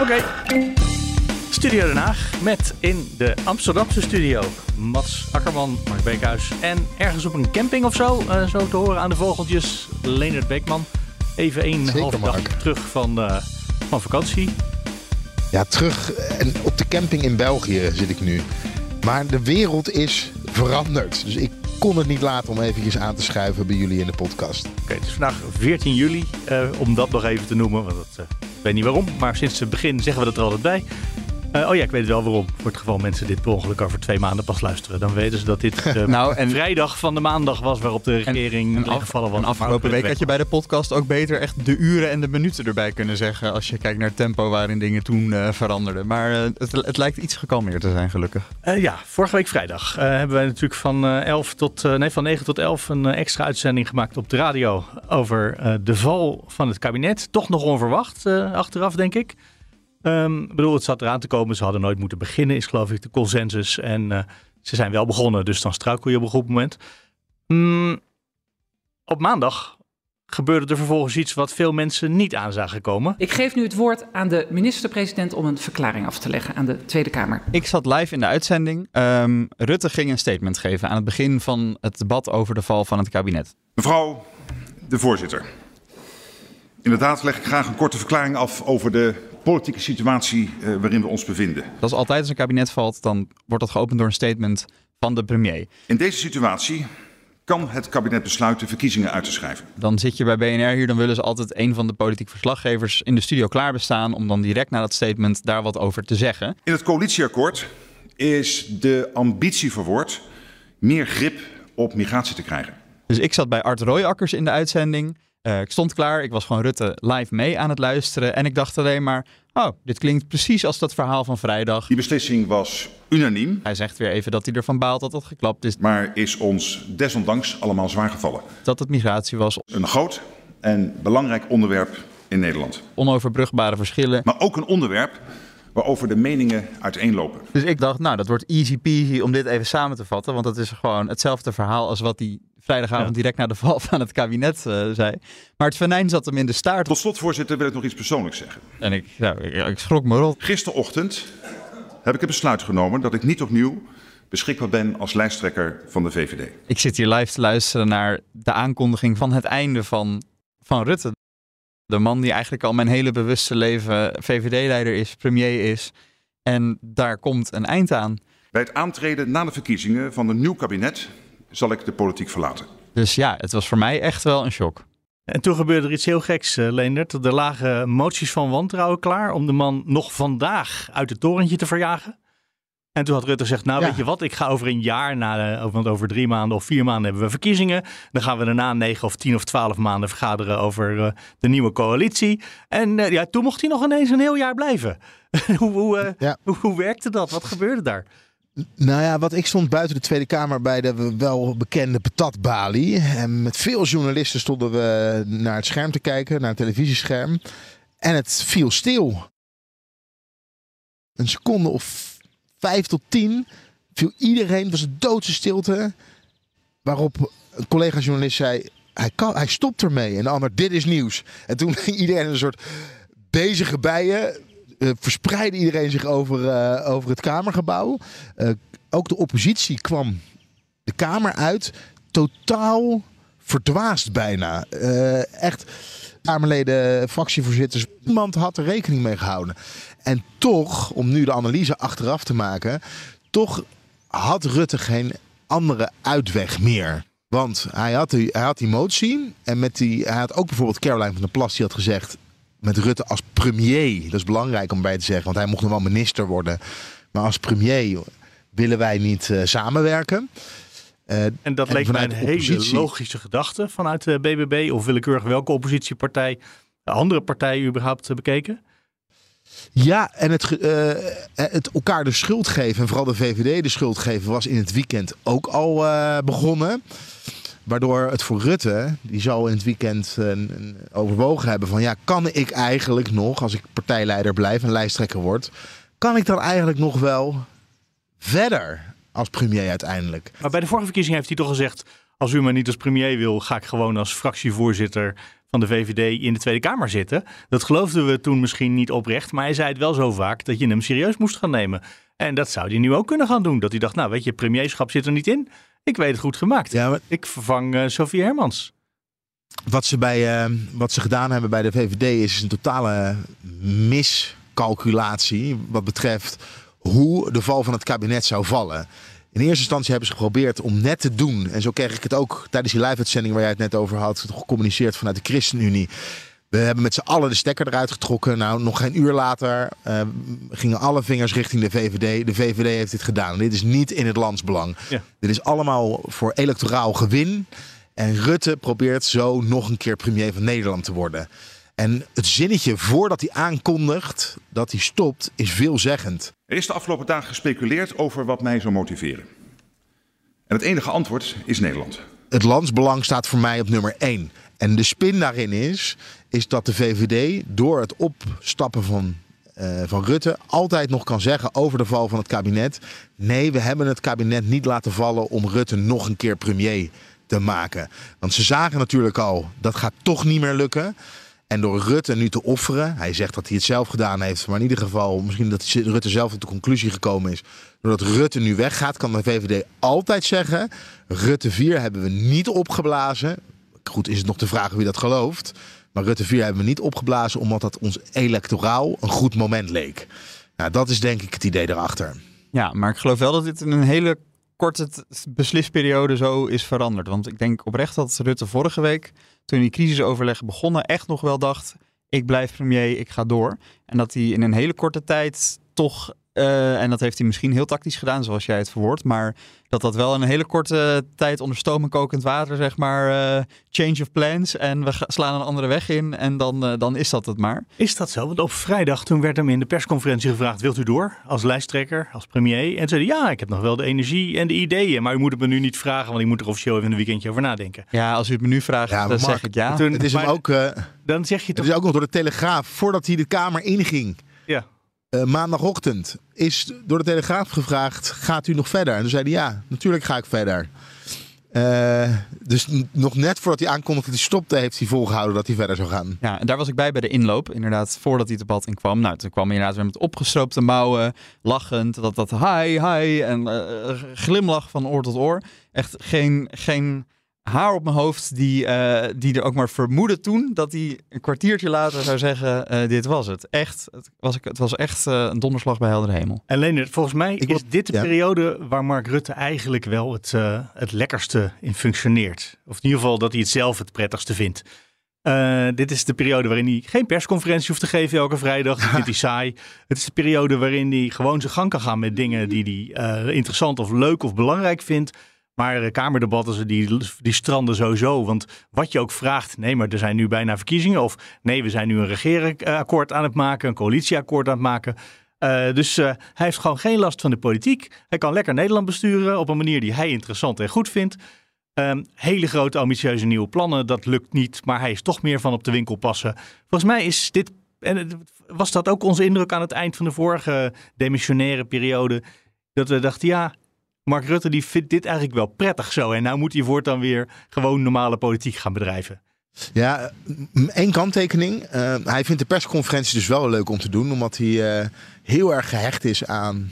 Oké. Studio Den Haag met in de Amsterdamse studio Mats Akkerman, Mark Beekhuis en ergens op een camping of zo, uh, zo te horen aan de vogeltjes, Leonard Beekman. Even een Zeker, halve dag Mark. terug van, eh, van vakantie. Ja, terug en op de camping in België zit ik nu. Maar de wereld is veranderd. Dus ik kon het niet laten om eventjes aan te schuiven bij jullie in de podcast. Oké, het is vandaag 14 juli, eh, om dat nog even te noemen, want dat, eh, ik weet niet waarom, maar sinds het begin zeggen we dat er altijd bij. Eh, oh ja, ik weet wel waarom. Voor het geval mensen dit per ongeluk over twee maanden pas luisteren. Dan weten ze dat dit de Nou, en- vrijdag van de maandag was waarop de regering En af, ingevallen was. en afgelopen week had je bij de podcast ook beter echt de uren en de minuten erbij kunnen zeggen. Als je kijkt naar het tempo waarin dingen toen eh, veranderden. Maar eh, het, het lijkt iets gekalmeerd te zijn, gelukkig. Eh, ja, vorige week vrijdag eh, hebben wij natuurlijk van, eh 11 tot, eh, nee, van 9 tot 11 een eh, extra uitzending gemaakt op de radio over eh, de val van het kabinet. Toch nog onverwacht, eh, achteraf denk ik. Ehm, Ik bedoel, het zat eraan te komen. Ze hadden nooit moeten beginnen, is geloof ik de consensus. En eh, ze zijn wel begonnen, dus dan struikel je op een goed moment. Mm, op maandag gebeurde er vervolgens iets wat veel mensen niet aan zagen komen. Ik geef nu het woord aan de minister-president om een verklaring af te leggen aan de Tweede Kamer. Ik zat live in de uitzending. Ehm, Rutte ging een statement geven aan het begin van het debat over de val van het kabinet. Mevrouw de voorzitter. Inderdaad leg ik graag een korte verklaring af over de politieke situatie eh, waarin we ons bevinden. Dat is altijd als een kabinet valt, dan wordt dat geopend door een statement van de premier. In deze situatie kan het kabinet besluiten verkiezingen uit te schrijven. Dan zit je bij BNR hier, dan willen ze altijd een van de politiek verslaggevers in de studio klaar bestaan om dan direct na dat statement daar wat over te zeggen. In het coalitieakkoord is de ambitie verwoord meer grip op migratie te krijgen. Dus ik zat bij Art Royakkers in de uitzending. Eh, ik stond klaar, ik was gewoon Rutte live mee aan het luisteren. En ik dacht alleen maar, oh, dit klinkt precies als dat verhaal van vrijdag. Die beslissing was unaniem, Hij zegt weer even dat hij ervan baalt dat dat geklapt is. maar is ons desondanks allemaal zwaar gevallen. Dat het migratie was, Een groot en belangrijk onderwerp in Nederland. onoverbrugbare verschillen. Maar ook een onderwerp waarover de meningen uiteenlopen. Dus ik dacht, nou, dat wordt easy peasy om dit even samen te vatten. Want dat is gewoon hetzelfde verhaal als wat hij vrijdagavond Ja. direct na de val van het kabinet eh, zei. Maar het venijn zat hem in de staart. Tot slot, voorzitter, wil ik nog iets persoonlijks zeggen. En ik, nou, ik, ik schrok me rot. Gisterochtend heb ik het besluit genomen dat ik niet opnieuw beschikbaar ben als lijsttrekker van de VVD. Ik zit hier live te luisteren naar de aankondiging van het einde van, van Rutte. De man die eigenlijk al mijn hele bewuste leven VVD-leider is, premier is. En daar komt een eind aan. Bij het aantreden na de verkiezingen van een nieuw kabinet zal ik de politiek verlaten. Dus ja, het was voor mij echt wel een shock. En toen gebeurde er iets heel geks, eh, Leendert. Er lagen moties van wantrouwen klaar om de man nog vandaag uit het torentje te verjagen. En toen had Rutte gezegd, nou Ja. weet je wat, ik ga over een jaar, na, de- want over drie maanden of vier maanden hebben we verkiezingen. Dan gaan we daarna negen of tien of twaalf maanden vergaderen over eh, de nieuwe coalitie. En eh, ja, toen mocht hij nog ineens een heel jaar blijven. hoe, hoe, eh, Ja. hoe, hoe werkte dat? Wat gebeurde daar? Nou ja, wat ik stond buiten de Tweede Kamer bij de wel bekende patatbalie. En met veel journalisten stonden we naar het scherm te kijken, naar het televisiescherm. En het viel stil. Een seconde of vijf tot tien viel iedereen, was een doodse stilte. Waarop een collega-journalist zei, hij, kan, hij stopt ermee. En de ander, dit is nieuws. En toen ging iedereen een soort bezige bijen. eh, verspreidde iedereen zich over, eh, over het Kamergebouw. Eh, ook de oppositie kwam de Kamer uit. Totaal verdwaasd bijna. Echt, Kamerleden, fractievoorzitters, niemand had er rekening mee gehouden. En toch, om nu de analyse achteraf te maken, toch had Rutte geen andere uitweg meer. Want hij had die, hij had die motie. En met die, hij had ook bijvoorbeeld Caroline van der Plas, die had gezegd. Met Rutte als premier. Dat is belangrijk om bij te zeggen, want hij mocht nog wel minister worden. Maar als premier willen wij niet eh, samenwerken. Eh, En dat En leek mij een hele logische gedachte vanuit de BBB of willekeurig welke oppositiepartij, andere partijen überhaupt eh, bekeken. Ja, en het, eh, het elkaar de schuld geven, en vooral de VVD de schuld geven, was in het weekend ook al eh, begonnen. Waardoor het voor Rutte, die zal in het weekend eh, overwogen hebben van ja, kan ik eigenlijk nog, als ik partijleider blijf en lijsttrekker word, kan ik dan eigenlijk nog wel verder als premier uiteindelijk? Maar bij de vorige verkiezing heeft hij toch gezegd: als u me niet als premier wil, ga ik gewoon als fractievoorzitter van de VVD in de Tweede Kamer zitten. Dat geloofden we toen misschien niet oprecht, maar hij zei het wel zo vaak dat je hem serieus moest gaan nemen. En dat zou hij nu ook kunnen gaan doen. Dat hij dacht, nou weet je, premierschap zit er niet in. Ik weet het goed gemaakt. Ja, maar Ik vervang uh, Sofie Hermans. wat ze, bij, uh, wat ze gedaan hebben bij de VVD is een totale miscalculatie wat betreft hoe de val van het kabinet zou vallen. In eerste instantie hebben ze geprobeerd om net te doen. En zo kreeg ik het ook tijdens die live-uitzending waar jij het net over had, gecommuniceerd vanuit de ChristenUnie. We hebben met z'n allen de stekker eruit getrokken. Nou, nog geen uur later uh, gingen alle vingers richting de VVD. De VVD heeft dit gedaan. Dit is niet in het landsbelang. Ja. Dit is allemaal voor electoraal gewin. En Rutte probeert zo nog een keer premier van Nederland te worden. En het zinnetje voordat hij aankondigt dat hij stopt, is veelzeggend. Er is de afgelopen dagen gespeculeerd over wat mij zou motiveren. En het enige antwoord is Nederland. Het landsbelang staat voor mij op nummer 1. En de spin daarin is, is dat de VVD door het opstappen van, uh, van Rutte altijd nog kan zeggen over de val van het kabinet. Nee, we hebben het kabinet niet laten vallen om Rutte nog een keer premier te maken. Want ze zagen natuurlijk al, dat gaat toch niet meer lukken. En door Rutte nu te offeren, hij zegt dat hij het zelf gedaan heeft, maar in ieder geval misschien dat Rutte zelf tot de conclusie gekomen is. Doordat Rutte nu weggaat, kan de VVD altijd zeggen: Rutte 4 hebben we niet opgeblazen. Goed, is het nog de vraag wie dat gelooft. Maar Rutte 4 hebben we niet opgeblazen omdat dat ons electoraal een goed moment leek. Nou, dat is denk ik het idee erachter. Ja, maar ik geloof wel dat dit in een hele korte beslisperiode zo is veranderd. Want ik denk oprecht dat Rutte vorige week, toen die crisisoverleggen begonnen, echt nog wel dacht: ik blijf premier, ik ga door. En dat hij in een hele korte tijd toch uh, en dat heeft hij misschien heel tactisch gedaan, zoals jij het verwoordt. Maar dat dat wel in een hele korte tijd onder stoom en kokend water, zeg maar, uh, change of plans. En we slaan een andere weg in en dan, uh, dan is dat het maar. Is dat zo? Want op vrijdag, toen werd hem in de persconferentie gevraagd, wilt u door als lijsttrekker, als premier? En zei hij, ja, ik heb nog wel de energie en de ideeën. Maar u moet het me nu niet vragen, want ik moet er officieel even een weekendje over nadenken. Ja, als u het me nu vraagt, ja, dan Mark, zeg ik ja. Toen, het is hem ook, dan zeg je toch... Het is ook nog door de Telegraaf, voordat hij de Kamer inging. Ja. Uh, maandagochtend is door de Telegraaf gevraagd: gaat u nog verder? En toen zei hij: ja, natuurlijk ga ik verder. Uh, dus nog net voordat hij aankondigde dat hij stopte, heeft hij volgehouden dat hij verder zou gaan. Ja, en daar was ik bij bij de inloop, inderdaad, voordat hij het debat in kwam. Nou, toen kwam hij inderdaad weer met opgestroopte mouwen, lachend, dat, dat hi, hi, en uh, glimlach van oor tot oor. Echt geen, geen haar op mijn hoofd die, uh, die er ook maar vermoedde toen dat hij een kwartiertje later zou zeggen: uh, dit was het. Echt, het was, het was echt uh, een donderslag bij heldere hemel. En Leonard, volgens mij Ik is dit de ja. periode waar Mark Rutte eigenlijk wel het, het lekkerste in functioneert. Of in ieder geval dat hij het zelf het prettigste vindt. dit is de periode waarin hij geen persconferentie hoeft te geven elke vrijdag. Dat vindt hij saai. Het is de periode waarin hij gewoon zijn gang kan gaan met dingen die hij interessant of leuk of belangrijk vindt. Maar kamerdebatten die, die stranden sowieso. Want wat je ook vraagt, nee, maar er zijn nu bijna verkiezingen. Of nee, we zijn nu een regeerakkoord aan het maken, een coalitieakkoord aan het maken. Uh, dus uh, hij heeft gewoon geen last van de politiek. Hij kan lekker Nederland besturen op een manier die hij interessant en goed vindt. Um, hele grote ambitieuze nieuwe plannen, dat lukt niet. Maar hij is toch meer van op de winkel passen. Volgens mij is dit, en was dat ook onze indruk aan het eind van de vorige demissionaire periode. Dat we dachten, ja, Mark Rutte die vindt dit eigenlijk wel prettig zo. En nou moet hij voortaan weer gewoon normale politiek gaan bedrijven. Ja, één kanttekening. Uh, hij vindt de persconferentie dus wel leuk om te doen. Omdat hij uh, heel erg gehecht is aan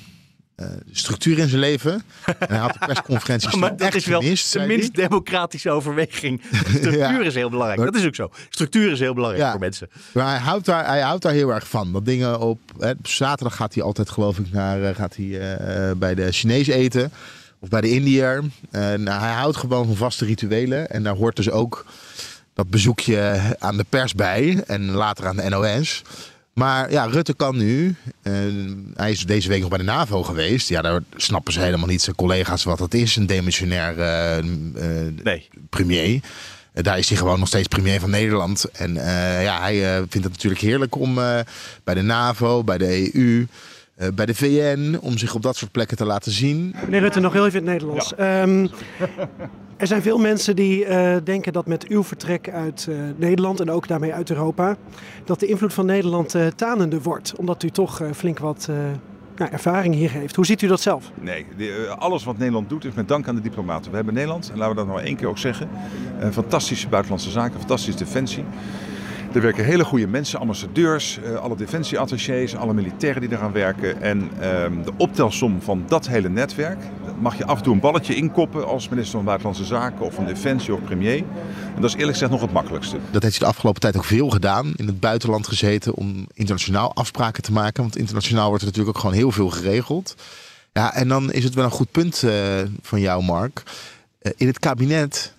structuur in zijn leven. En hij had de persconferenties maar dat echt is wel gemist, de minst democratische overweging. Structuur ja. is heel belangrijk. Dat is ook zo. Structuur is heel belangrijk ja. voor mensen. Maar hij houdt, daar, hij houdt daar heel erg van. Dat dingen op, hè, op zaterdag gaat hij altijd geloof ik naar gaat hij, uh, bij de Chinees eten. Of bij de Indiër. Uh, nou, hij houdt gewoon van vaste rituelen. En daar hoort dus ook dat bezoekje aan de pers bij. En later aan de NOS. Maar ja, Rutte kan nu. Uh, hij is deze week nog bij de NAVO geweest. Ja, daar snappen ze helemaal niet zijn collega's wat dat is. Een demissionair uh, uh, nee. premier. daar is hij gewoon nog steeds premier van Nederland. En ja, hij vindt het natuurlijk heerlijk om bij de NAVO, bij de EU. Uh, bij de VN, om zich op dat soort plekken te laten zien. Meneer Rutte, nog heel even in het Nederlands. Ja. Um, er zijn veel mensen die uh, denken dat met uw vertrek uit uh, Nederland en ook daarmee uit Europa, dat de invloed van Nederland tanende wordt. Omdat u toch flink wat nou, ervaring hier heeft. Hoe ziet u dat zelf? Nee, alles wat Nederland doet is met dank aan de diplomaten. We hebben Nederland, en laten we dat nog één keer ook zeggen, een fantastische buitenlandse zaken, fantastische defensie. Er werken hele goede mensen, ambassadeurs, uh, alle defensieattachés, alle militairen die eraan werken. En uh, de optelsom van dat hele netwerk mag je af en toe een balletje inkoppen als minister van Buitenlandse Zaken of van Defensie of premier. En dat is eerlijk gezegd nog het makkelijkste. Dat heeft hij de afgelopen tijd ook veel gedaan. In het buitenland gezeten om internationaal afspraken te maken. Want internationaal wordt er natuurlijk ook gewoon heel veel geregeld. Ja, en dan is het wel een goed punt uh, van jou, Mark. Uh, in het kabinet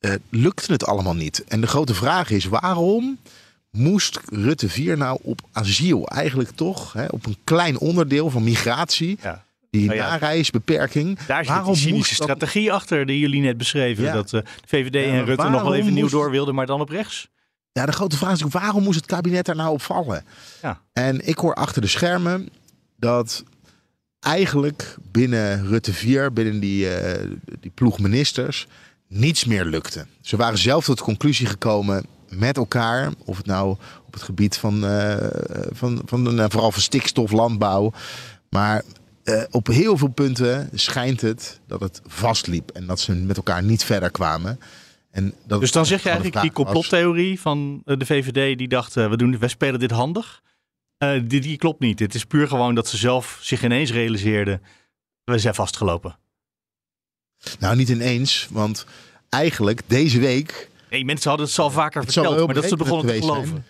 uh, lukte het allemaal niet. En de grote vraag is waarom moest Rutte 4 nou op asiel? Eigenlijk toch hè, op een klein onderdeel van migratie. Ja. Die nou ja, nareisbeperking. Daar zit waarom die cynische strategie achter die jullie net beschreven. Ja. Dat uh, de VVD ja, en Rutte nog wel even nieuw door wilden, maar dan op rechts. Ja, de grote vraag is waarom moest het kabinet daar nou op vallen? Ja. En ik hoor achter de schermen dat eigenlijk binnen Rutte 4, binnen die, uh, die ploeg ministers, niets meer lukte. Ze waren zelf tot de conclusie gekomen met elkaar, of het nou op het gebied van, uh, van, van uh, vooral van stikstof, landbouw, maar uh, op heel veel punten schijnt het dat het vastliep en dat ze met elkaar niet verder kwamen. En dat dus dan zeg je eigenlijk die complottheorie van de VVD die dacht, we, doen, we spelen dit handig. die, die klopt niet. Het is puur gewoon dat ze zelf zich ineens realiseerden, we zijn vastgelopen. Nou, niet ineens, want eigenlijk deze week. Nee, mensen hadden het al vaker verteld, maar dat ze begonnen te geloven. Zijn.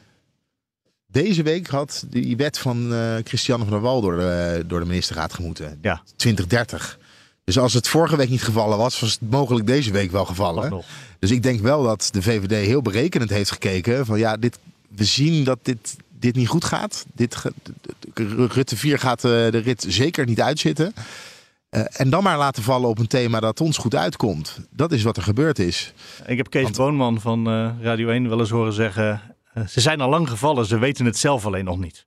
Deze week had die wet van uh, Christiane van der Wal door de, door de ministerraad gemoeten. Ja. 2030. Dus als het vorige week niet gevallen was, was het mogelijk deze week wel gevallen. Dus ik denk wel dat de VVD heel berekenend heeft gekeken. Van ja, dit, we zien dat dit, dit niet goed gaat. Dit, Rutte 4 gaat uh, de rit zeker niet uitzitten. Uh, en dan maar laten vallen op een thema dat ons goed uitkomt. Dat is wat er gebeurd is. Ik heb Kees Want... Boonman van uh, Radio 1 wel eens horen zeggen... Uh, ze zijn al lang gevallen, ze weten het zelf alleen nog niet.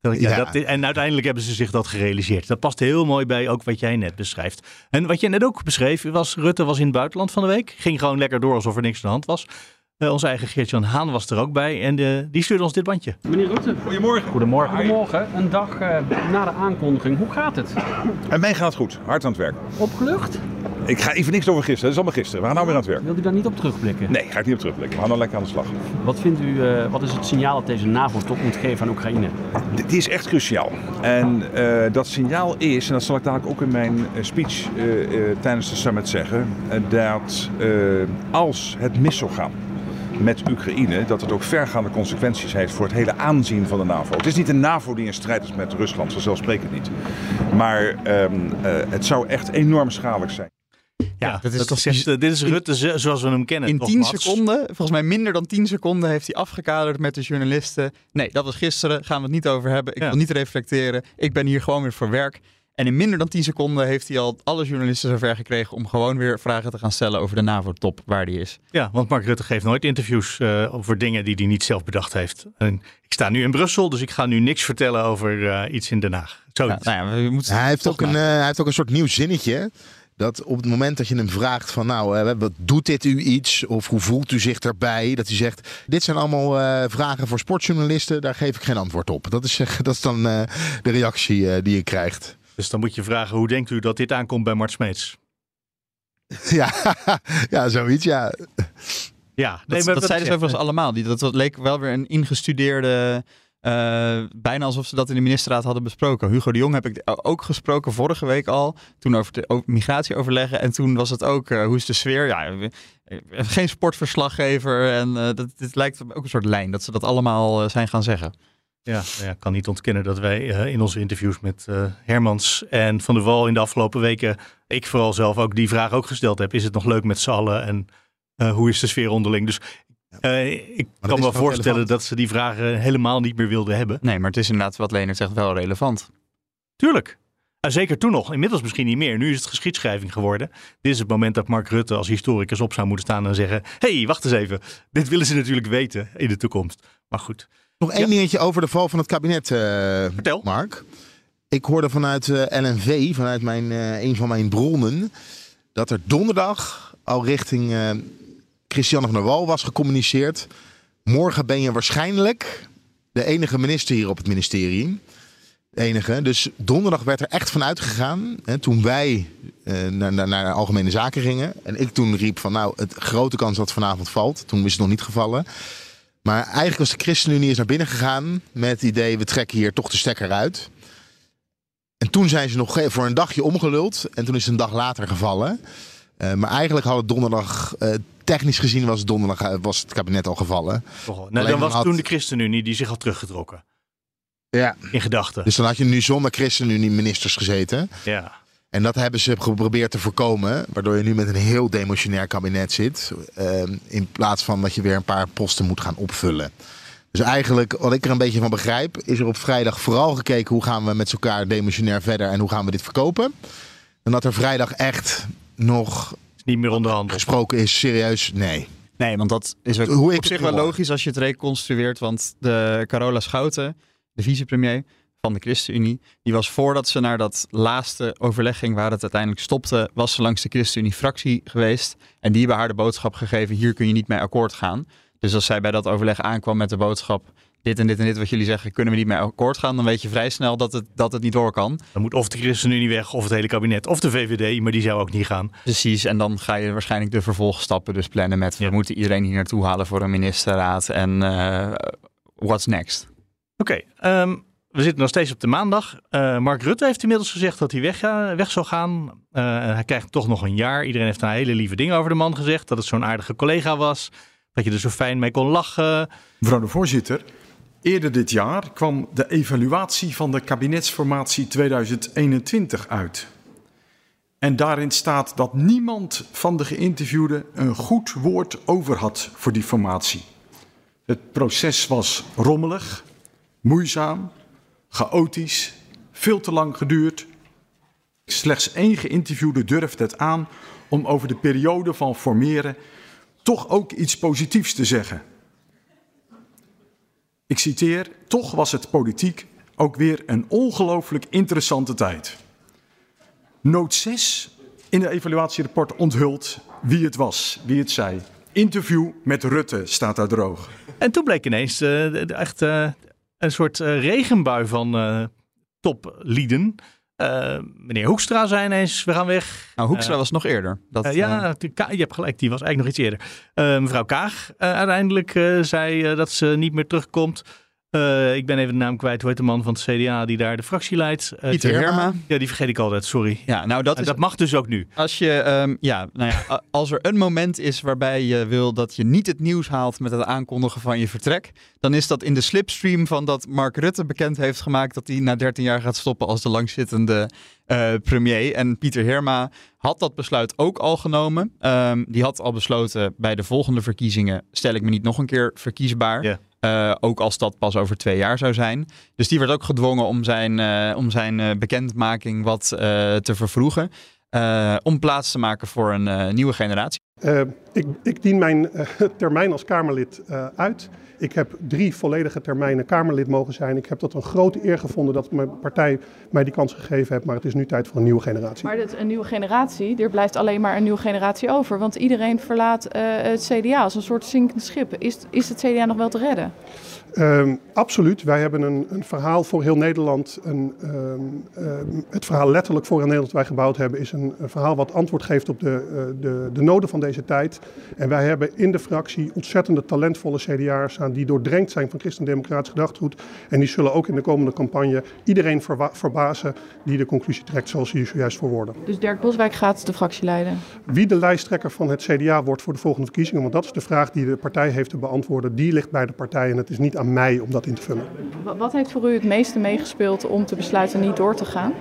Ja, ja. Dat, en uiteindelijk hebben ze zich dat gerealiseerd. Dat past heel mooi bij ook wat jij net beschrijft. En wat je net ook beschreef, was Rutte was in het buitenland van de week. Ging gewoon lekker door alsof er niks aan de hand was. Uh, onze eigen Geert-Jan Haan was er ook bij en de, die stuurde ons dit bandje. Meneer Rutte. Goedemorgen. Goedemorgen. Goedemorgen. Een dag uh, na de aankondiging. Hoe gaat het? En mij gaat het goed. Hard aan het werk. Opgelucht? Ik ga even niks over gisteren. Dat is allemaal gisteren. We gaan nou weer aan het werk. Wilt u daar niet op terugblikken? Nee, ga ik niet op terugblikken. We gaan nou lekker aan de slag. Wat vindt u, uh, wat is het signaal dat deze NAVO-top moet geven aan Oekraïne? Die is echt cruciaal. En dat signaal is, en dat zal ik dadelijk ook in mijn speech tijdens de summit zeggen, dat als het mis zou gaan met Oekraïne, dat het ook vergaande consequenties heeft voor het hele aanzien van de NAVO. Het is niet de NAVO die in strijd is met Rusland, vanzelfsprekend niet. Maar um, uh, het zou echt enorm schadelijk zijn. Ja, dat is, toch, dit is Rutte zoals we hem kennen. In 10 seconden, volgens mij minder dan 10 seconden, heeft hij afgekaderd met de journalisten. Nee, dat was gisteren, gaan we het niet over hebben. Ik ja. wil niet reflecteren. Ik ben hier gewoon weer voor werk. En in minder dan 10 seconden heeft hij al alle journalisten zover gekregen om gewoon weer vragen te gaan stellen over de NAVO-top waar die is. Ja, want Mark Rutte geeft nooit interviews uh, over dingen die hij niet zelf bedacht heeft. En ik sta nu in Brussel, dus ik ga nu niks vertellen over uh, iets in Den Haag. Zo ja, nou ja, we moeten hij, heeft ook een, uh, hij heeft ook een soort nieuw zinnetje. Dat op het moment dat je hem vraagt van nou, wat doet dit u iets? Of hoe voelt u zich daarbij? Dat hij zegt, dit zijn allemaal vragen voor sportjournalisten, daar geef ik geen antwoord op. Dat is, dat is dan de reactie die je krijgt. Dus dan moet je vragen, hoe denkt u dat dit aankomt bij Mart Smeets? Ja, ja zoiets, ja. Ja, nee, dat, maar dat, zeiden ze overigens allemaal. Die, dat, dat leek wel weer een ingestudeerde... Uh, bijna alsof ze dat in de ministerraad hadden besproken. Hugo de Jong heb ik ook gesproken vorige week al. Toen over de over migratieoverleggen. En toen was het ook, uh, hoe is de sfeer? Ja, geen sportverslaggever. En uh, dat, dit lijkt ook een soort lijn dat ze dat allemaal zijn gaan zeggen. Ja, nou ik kan niet ontkennen dat wij uh, in onze interviews met uh, Hermans en Van der Wal in de afgelopen weken, ik vooral zelf ook die vraag ook gesteld heb. Is het nog leuk met z'n allen en uh, hoe is de sfeer onderling? Dus ik kan me wel voorstellen relevant. dat ze die vragen helemaal niet meer wilden hebben. Nee, maar het is inderdaad wat Leonard zegt wel relevant. Tuurlijk. Zeker toen nog. Inmiddels misschien niet meer. Nu is het geschiedschrijving geworden. Dit is het moment dat Mark Rutte als historicus op zou moeten staan en zeggen: hey, wacht eens even. Dit willen ze natuurlijk weten in de toekomst. Maar goed. Nog één ja. dingetje over de val van het kabinet, uh, Vertel. Mark. Ik hoorde vanuit uh, LNV, vanuit mijn, uh, een van mijn bronnen, dat er donderdag al richting Christiane van der Wal was gecommuniceerd. Morgen ben je waarschijnlijk de enige minister hier op het ministerie. enige. Dus donderdag werd er echt van uitgegaan. Hè, toen wij naar, naar, naar algemene zaken gingen. En ik toen riep van nou, het grote kans dat vanavond valt. Toen is het nog niet gevallen. Maar eigenlijk was de ChristenUnie eens naar binnen gegaan met het idee, we trekken hier toch de stekker uit. En toen zijn ze nog voor een dagje omgeluld. En toen is het een dag later gevallen. Uh, maar eigenlijk had het donderdag, uh, technisch gezien was het donderdag was het kabinet al gevallen. Nou, dan was had... toen de ChristenUnie die zich had teruggetrokken. Ja. In gedachten. Dus dan had je nu zonder ChristenUnie ministers gezeten. Ja. En dat hebben ze geprobeerd te voorkomen. Waardoor je nu met een heel demotionair kabinet zit. Uh, in plaats van dat je weer een paar posten moet gaan opvullen. Dus eigenlijk, wat ik er een beetje van begrijp, is er op vrijdag vooral gekeken hoe gaan we met elkaar demotionair verder en hoe gaan we dit verkopen. En dat er vrijdag echt nog niet meer onderhandeld gesproken is, serieus, nee. Nee, want dat is ook hoe op zich wel logisch als je het reconstrueert. Want de Carola Schouten, de vicepremier van de ChristenUnie, die was voordat ze naar dat laatste overleg ging waar het uiteindelijk stopte, was ze langs de ChristenUnie-fractie geweest. En die hebben haar de boodschap gegeven, hier kun je niet mee akkoord gaan. Dus als zij bij dat overleg aankwam met de boodschap: dit en dit en dit wat jullie zeggen, kunnen we niet mee akkoord gaan, dan weet je vrij snel dat het, dat het niet door kan. Dan moet of de ChristenUnie weg, of het hele kabinet, of de VVD, maar die zou ook niet gaan. Precies, en dan ga je waarschijnlijk de vervolgstappen dus plannen met: we moeten iedereen hier naartoe halen voor een ministerraad en uh, what's next? Oké, okay, um, we zitten nog steeds op de maandag. Uh, Mark Rutte heeft inmiddels gezegd dat hij weg, uh, weg zou gaan. Uh, hij krijgt toch nog een jaar. Iedereen heeft een hele lieve dingen over de man gezegd. Dat het zo'n aardige collega was. Dat je er zo fijn mee kon lachen. Mevrouw de voorzitter, eerder dit jaar kwam de evaluatie van de kabinetsformatie 2021 uit. En daarin staat dat niemand van de geïnterviewden een goed woord over had voor die formatie. Het proces was rommelig, moeizaam, chaotisch, veel te lang geduurd. Slechts één geïnterviewde durfde het aan om over de periode van formeren toch ook iets positiefs te zeggen. Ik citeer, toch was het politiek ook weer een ongelooflijk interessante tijd. Noot 6 in het evaluatierapport onthult wie het was, wie het zei. Interview met Rutte staat daar droog. En toen bleek ineens uh, echt een soort uh, regenbui van toplieden. Uh, meneer Hoekstra zei ineens, we gaan weg. Nou, Hoekstra uh, was nog eerder. Dat, uh, ja, je hebt gelijk, die was eigenlijk nog iets eerder. mevrouw Kaag uiteindelijk zei dat ze niet meer terugkomt. Uh, ik ben even de naam kwijt. Hoe heet de man van het CDA die daar de fractie leidt? Uh, Pieter Herma. Ja, die vergeet ik altijd. Sorry. Ja, nou dat, en is, dat mag dus ook nu. Als je, um, ja, nou ja, als er een moment is waarbij je wil dat je niet het nieuws haalt met het aankondigen van je vertrek, dan is dat in de slipstream van dat Mark Rutte bekend heeft gemaakt dat hij na 13 jaar gaat stoppen als de langzittende uh, premier. En Pieter Herma had dat besluit ook al genomen. Um, die had al besloten bij de volgende verkiezingen stel ik me niet nog een keer verkiesbaar. Yeah. Uh, ook als dat pas over twee jaar zou zijn. Dus die werd ook gedwongen om zijn, uh, om zijn uh, bekendmaking wat te vervroegen. om plaats te maken voor een nieuwe generatie. Ik, ik, dien mijn termijn als Kamerlid uit. Ik heb drie volledige termijnen Kamerlid mogen zijn. Ik heb dat een grote eer gevonden dat mijn partij mij die kans gegeven heeft. Maar het is nu tijd voor een nieuwe generatie. Maar dit, een nieuwe generatie, er blijft alleen maar een nieuwe generatie over. Want iedereen verlaat uh, het CDA als een soort zinkend schip. Is, is het CDA nog wel te redden? Um, absoluut. Wij hebben een, een, verhaal voor heel Nederland. Een, um, um, het verhaal letterlijk voor heel Nederland dat wij gebouwd hebben, is een, een verhaal wat antwoord geeft op de, uh, de, de, noden van deze tijd. En wij hebben in de fractie ontzettende talentvolle CDA'ers staan die doordrenkt zijn van christendemocratisch gedachtegoed. En die zullen ook in de komende campagne iedereen verba verbazen die de conclusie trekt zoals hier zojuist verwoorden. Dus Dirk Boswijk gaat de fractie leiden? Wie de lijsttrekker van het CDA wordt voor de volgende verkiezingen, want dat is de vraag die de partij heeft te beantwoorden, die ligt bij de partij en het is niet aan mij om dat in te vullen. Wat heeft voor u het meeste meegespeeld om te besluiten niet door te gaan?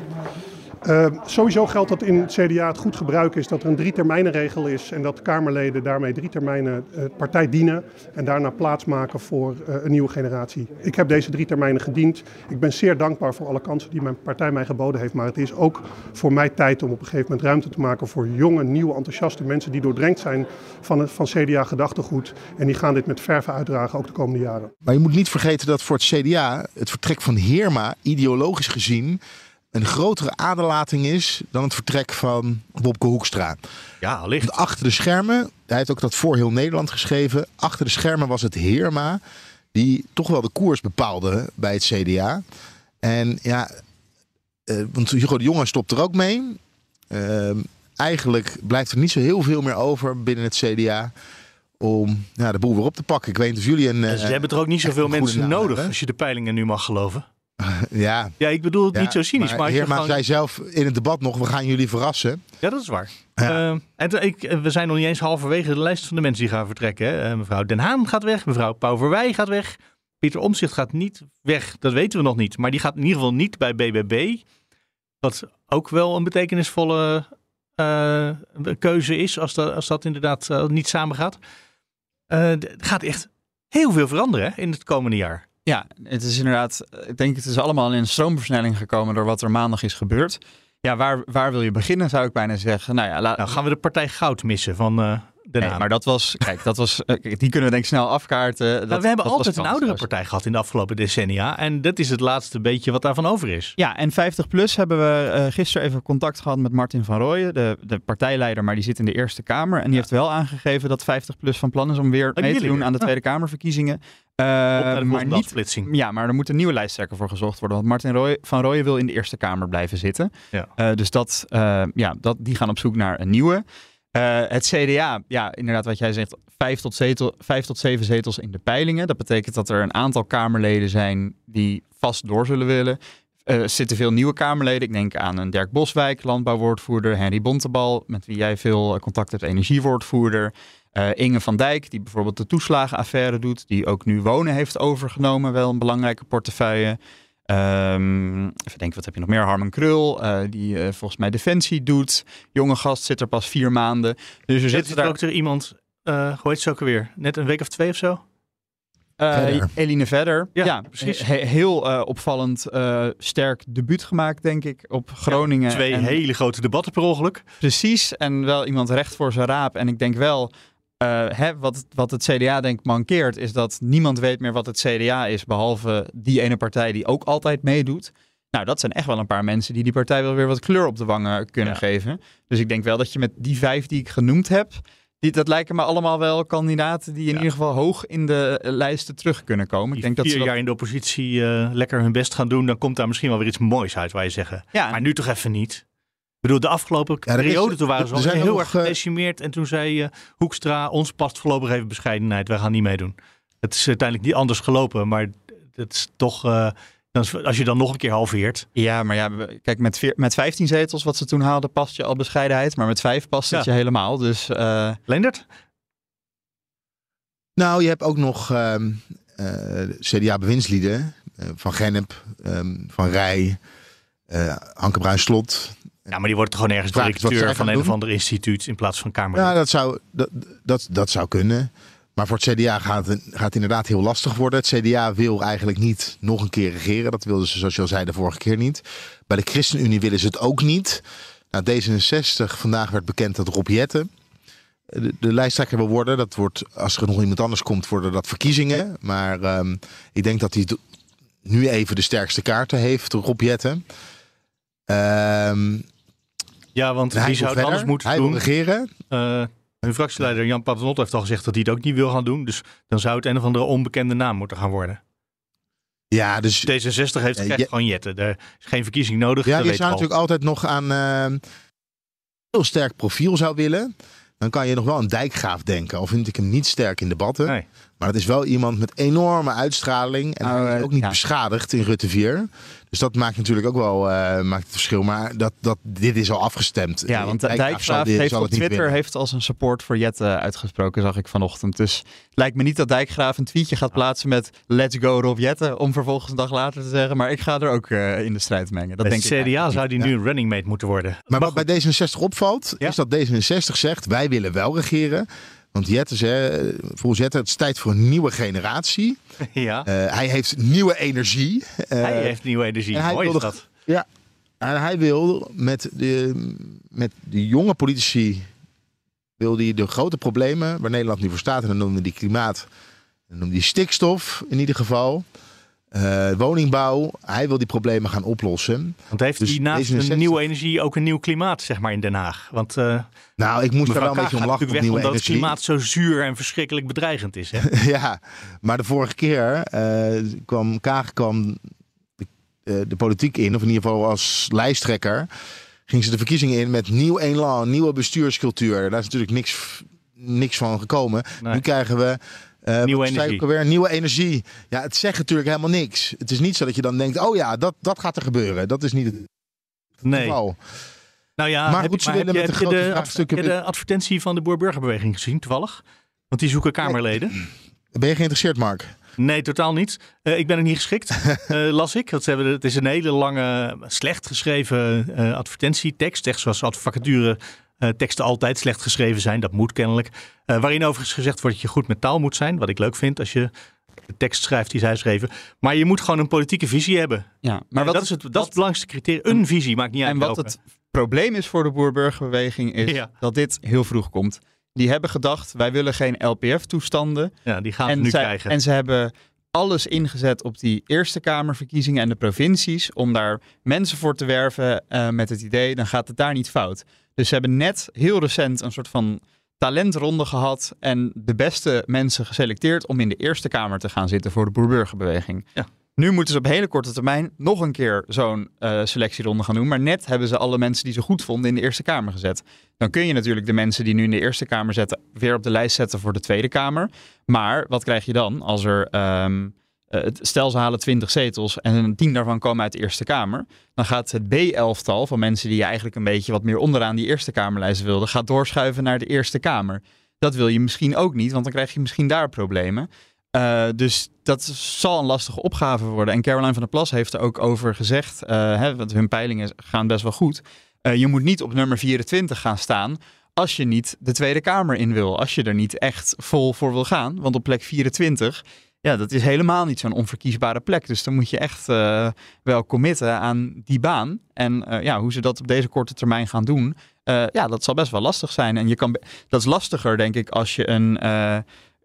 Uh, sowieso geldt dat in het CDA het goed gebruik is dat er een drie termijnenregel is en dat Kamerleden daarmee drie termijnen uh, partij dienen en daarna plaatsmaken voor uh, een nieuwe generatie. Ik heb deze drie termijnen gediend. Ik ben zeer dankbaar voor alle kansen die mijn partij mij geboden heeft, maar het is ook voor mij tijd om op een gegeven moment ruimte te maken voor jonge, nieuwe, enthousiaste mensen die doordrenkt zijn van, van CDA gedachtegoed en die gaan dit met verve uitdragen ook de komende jaren. Maar je moet niet vergeten dat voor het CDA het vertrek van Heerma ideologisch gezien een grotere aderlating is dan het vertrek van Bobke Hoekstra. Ja, allicht. Achter de schermen, hij heeft ook dat voor heel Nederland geschreven. Achter de schermen was het Heerma die toch wel de koers bepaalde bij het CDA. En ja, uh, want Hugo de Jonge stopt er ook mee. Uh, eigenlijk blijft er niet zo heel veel meer over binnen het CDA om ja, de boel weer op te pakken. Ik weet niet of jullie een. ze hebben er ook niet zoveel mensen nodig, als je de peilingen nu mag geloven. ja. ja, ik bedoel het niet zo cynisch. Maar, maar Heerma gewoon... zei zelf in het debat nog, we gaan jullie verrassen. Ja, dat is waar. Ja. Uh, en ik, we zijn nog niet eens halverwege de lijst van de mensen die gaan vertrekken. Hè. Uh, mevrouw Den Haan gaat weg, mevrouw Pauw Verwij gaat weg. Pieter Omzicht gaat niet weg, dat weten we nog niet. Maar die gaat in ieder geval niet bij BBB. Wat ook wel een betekenisvolle uh, keuze is, als dat, als dat inderdaad niet samengaat. er gaat echt heel veel veranderen hè, in het komende jaar. Ja, het is inderdaad, ik denk het is allemaal in stroomversnelling gekomen door wat er maandag is gebeurd. Ja, waar, waar wil je beginnen, zou ik bijna zeggen. Nou ja, nou, gaan we de partij goud missen van uh, de nee, maar dat was, kijk, dat was, die kunnen we denk ik snel afkaarten. Dat, nou, we hebben dat altijd een oudere partij gehad in de afgelopen decennia. En dat is het laatste beetje wat daarvan over is. Ja, en 50PLUS hebben we uh, gisteren even contact gehad met Martin van Rooyen, de, de partijleider, maar die zit in de Eerste Kamer. En die ja. heeft wel aangegeven dat 50PLUS van plan is om weer mee te doen weer. aan de Tweede Kamerverkiezingen. Uh, maar niet, ja, maar er moet een nieuwe lijsttrekker voor gezocht worden. Want Martin Roy, van Rooyen wil in de Eerste Kamer blijven zitten. Ja. Uh, dus dat, uh, ja, dat, die gaan op zoek naar een nieuwe. Het CDA, ja, inderdaad wat jij zegt, vijf tot, zetel, vijf tot zeven zetels in de peilingen. Dat betekent dat er een aantal Kamerleden zijn die vast door zullen willen. Er zitten veel nieuwe Kamerleden. Ik denk aan een Dirk Boswijk, landbouwwoordvoerder. Henry Bontebal, met wie jij veel contact hebt, energiewoordvoerder. Inge van Dijk, die bijvoorbeeld de toeslagenaffaire doet, die ook nu wonen heeft overgenomen, wel een belangrijke portefeuille. Um, even denken, wat heb je nog meer? Harmen Krul, uh, die uh, volgens mij Defensie doet. Jonge gast zit er pas vier maanden. Dus er zit daar ook er iemand, hoe heet ze ook alweer? Net een week of twee of zo? Verder. Eline Vedder. Ja, ja precies. He heel opvallend sterk debuut gemaakt, denk ik, op Groningen. Ja, twee en... hele grote debatten per ongeluk. Precies, en wel iemand recht voor zijn raap. En ik denk wel, uh, hè, wat, wat het CDA denk mankeert, is dat niemand weet meer wat het CDA is, behalve die ene partij die ook altijd meedoet. Nou, dat zijn echt wel een paar mensen die die partij wel weer wat kleur op de wangen kunnen ja. geven. Dus ik denk wel dat je met die vijf die ik genoemd heb, die, dat lijken me allemaal wel kandidaten die in ja. ieder geval hoog in de lijsten terug kunnen komen. Die ik denk vier dat ze dat... jaar in de oppositie uh, lekker hun best gaan doen, dan komt daar misschien wel weer iets moois uit, waar je zeggen. Ja. Maar nu toch even niet. Ik bedoel, de afgelopen ja, periode, is, toen waren ze al heel nog, erg gedecimeerd. En toen zei uh, Hoekstra, ons past voorlopig even bescheidenheid. Wij gaan niet meedoen. Het is uiteindelijk niet anders gelopen, maar het is toch... Uh, als je dan nog een keer halveert. Ja, maar ja, kijk, met, veer, met 15 zetels wat ze toen haalden, past je al bescheidenheid. Maar met vijf past het ja. je helemaal. Dus, uh... Leendert? Nou, je hebt ook nog uh, CDA-bewindslieden. van Gennep, um, Van Rij, Hanke Bruin-Slot. Ja, maar die wordt gewoon ergens directeur van een doen. of ander instituut in plaats van Kamer. Ja, dat zou, dat, dat, dat zou kunnen. Maar voor het CDA gaat het, gaat het inderdaad heel lastig worden. Het CDA wil eigenlijk niet nog een keer regeren. Dat wilden ze, zoals je al zei, de vorige keer niet. Bij de ChristenUnie willen ze het ook niet. Nou, D66, vandaag werd bekend dat Rob Jetten de, de lijsttrekker wil worden. Dat wordt, als er nog iemand anders komt, worden dat verkiezingen. Maar um, ik denk dat hij nu even de sterkste kaarten heeft, Rob Jetten. Um, ja, want wie zou het anders moeten hij doen? Hij regeren. Uh, hun fractieleider Jan Paternotte heeft al gezegd dat hij het ook niet wil gaan doen. Dus dan zou het een of andere onbekende naam moeten gaan worden. Ja, dus... D66 heeft uh, echt je, gewoon jetten. Er is geen verkiezing nodig. Ja, je zou natuurlijk altijd nog aan uh, heel sterk profiel zou willen. Dan kan je nog wel aan Dijkgraaf denken. Al vind ik hem niet sterk in debatten. Nee. Maar het is wel iemand met enorme uitstraling. En hij is eh, ook niet ja. beschadigd in Rutte 4. Dus dat maakt natuurlijk ook wel eh, maakt het verschil. Maar dat, dat, dit is al afgestemd. Ja, want Dijkgraaf heeft zal op Twitter heeft als een support voor Jette uitgesproken, zag ik vanochtend. Dus het lijkt me niet dat Dijkgraaf een tweetje gaat plaatsen met Let's go Rob Jette, om vervolgens een dag later te zeggen, maar ik ga er ook eh, in de strijd mengen. Dat denk het ik CDA zou die nu een running mate moeten worden. Maar wat bij D66 opvalt, Ja. is dat D66 zegt: wij willen wel regeren. Want Jette zei, volgens Jette, het is tijd voor een nieuwe generatie. ja, Eh, hij heeft nieuwe energie. Eh, hij heeft nieuwe energie. en hij Mooi is wilde- dat. Ja, en hij wil met de, met de jonge politici wil hij de grote problemen waar Nederland nu voor staat, en dan noemde die klimaat, dan noemde die stikstof in ieder geval, eh, woningbouw. Hij wil die problemen gaan oplossen. Want heeft Dus hij naast D66 een nieuwe energie ook een nieuw klimaat, zeg maar, in Den Haag? Want eh Nou, ik moest er wel een beetje om lachen op weg nieuwe omdat het energie. klimaat zo zuur en verschrikkelijk bedreigend is. Hè? ja, maar de vorige keer eh, kwam Kaag kwam de, de politiek in, of in ieder geval als lijsttrekker, ging ze de verkiezingen in met nieuw elan, nieuwe bestuurscultuur. Daar is natuurlijk niks, niks van gekomen. Nee. Nu krijgen we eh, Nieuwe energie. Nieuwe energie. Ja, het zegt natuurlijk helemaal niks. Het is niet zo dat je dan denkt, oh ja, dat, dat gaat er gebeuren. Dat is niet het Nee. geval. Nou ja, Maar heb, goed, ze maar heb je, de je grote de, vraagstukken- heb je de advertentie van de Boer-Burgerbeweging gezien, toevallig? Want die zoeken Kamerleden. Ben je geïnteresseerd, Mark? Nee, totaal niet. Eh, ik ben er niet geschikt, eh, las ik. Dat hebben, het is een hele lange, slecht geschreven eh, advertentietekst. Echt zoals vacature eh, teksten altijd slecht geschreven zijn. Dat moet kennelijk. Eh, waarin overigens gezegd wordt dat je goed met taal moet zijn. Wat ik leuk vind als je de tekst schrijft die zij schreven. Maar je moet gewoon een politieke visie hebben. Ja, Maar dat, is het, dat is het belangrijkste criterium. Een visie, maakt niet uit En wat welke. het probleem is voor de boer-burgerbeweging is Ja. dat dit heel vroeg komt. Die hebben gedacht, wij willen geen LPF-toestanden. Ja, die gaan we nu zij- krijgen. en ze hebben alles ingezet op die Eerste Kamerverkiezingen en de provincies om daar mensen voor te werven eh, met het idee, dan gaat het daar niet fout. Dus ze hebben net heel recent een soort van talentronde gehad en de beste mensen geselecteerd om in de Eerste Kamer te gaan zitten voor de boer-burgerbeweging. Ja. Nu moeten ze op hele korte termijn nog een keer zo'n eh, selectieronde gaan doen. Maar net hebben ze alle mensen die ze goed vonden in de Eerste Kamer gezet. Dan kun je natuurlijk de mensen die nu in de Eerste Kamer zitten weer op de lijst zetten voor de Tweede Kamer. Maar wat krijg je dan als er, ehm, eh, het- stel ze halen 20 zetels en 10 daarvan komen uit de Eerste Kamer. Dan gaat het B-elftal van mensen die je eigenlijk een beetje wat meer onderaan die Eerste Kamerlijst wilden, gaat doorschuiven naar de Eerste Kamer. Dat wil je misschien ook niet, want dan krijg je misschien daar problemen. Eh, dus dat zal een lastige opgave worden. En Caroline van der Plas heeft er ook over gezegd, eh, hè, want hun peilingen gaan best wel goed. Eh, je moet niet op nummer 24 gaan staan als je niet de Tweede Kamer in wil. Als je er niet echt vol voor wil gaan. Want op plek 24, ja, dat is helemaal niet zo'n onverkiesbare plek. Dus dan moet je echt eh, wel committen aan die baan. En eh, ja, hoe ze dat op deze korte termijn gaan doen, eh, ja, dat zal best wel lastig zijn. En je kan, dat is lastiger, denk ik, als je een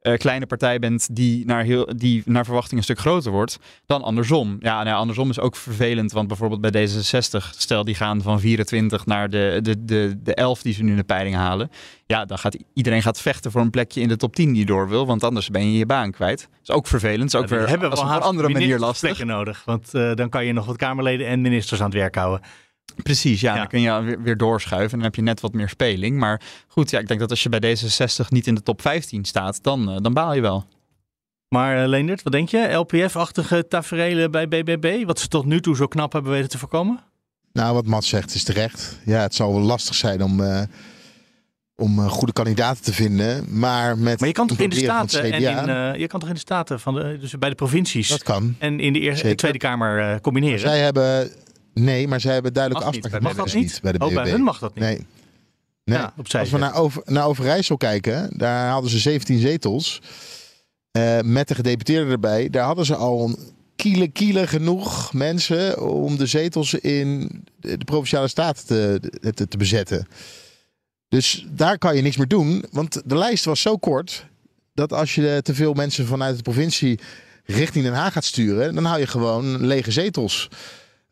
eh, kleine partij bent die naar, heel, die naar verwachting een stuk groter wordt, dan andersom. Ja, nou andersom is ook vervelend, want bijvoorbeeld bij D66, stel die gaan van 24 naar de, de, de, de 11 die ze nu in de peiling halen. Ja, dan gaat iedereen gaat vechten voor een plekje in de top 10 die door wil, want anders ben je je baan kwijt. Dat is ook vervelend. Is ook Ja, weer hebben op een andere manier lastig. nodig. Want eh, dan kan je nog wat Kamerleden en ministers aan het werk houden. Precies, ja, Ja. dan kun je weer, weer doorschuiven en dan heb je net wat meer speling. Maar goed, ja, ik denk dat als je bij D66 niet in de top 15 staat, dan, eh, dan baal je wel. Maar eh, Leendert, wat denk je? LPF-achtige tafereelen bij BBB? Wat ze tot nu toe zo knap hebben weten te voorkomen? Nou, wat Mats zegt is terecht. Ja, het zal wel lastig zijn om, eh, om eh, goede kandidaten te vinden. Maar met Maar je kan toch in de Staten en in, eh, je kan toch in de Staten van de, dus bij de provincies Dat kan. en in de eerste. Tweede Kamer eh, combineren? Zij hebben... Nee, maar zij hebben duidelijk afspraken bij Mag dat bij niet? de Oh, bij BBB. hun mag dat niet. Nee. Nee. Ja, opzij Als we naar, over, naar Overijssel kijken, daar hadden ze 17 zetels. eh, met de gedeputeerden erbij. Daar hadden ze al een kiele, kiele genoeg mensen om de zetels in de, provinciale staten te, te, te bezetten. Dus daar kan je niks meer doen. Want de lijst was zo kort dat als je te veel mensen vanuit de provincie richting Den Haag gaat sturen, dan hou je gewoon lege zetels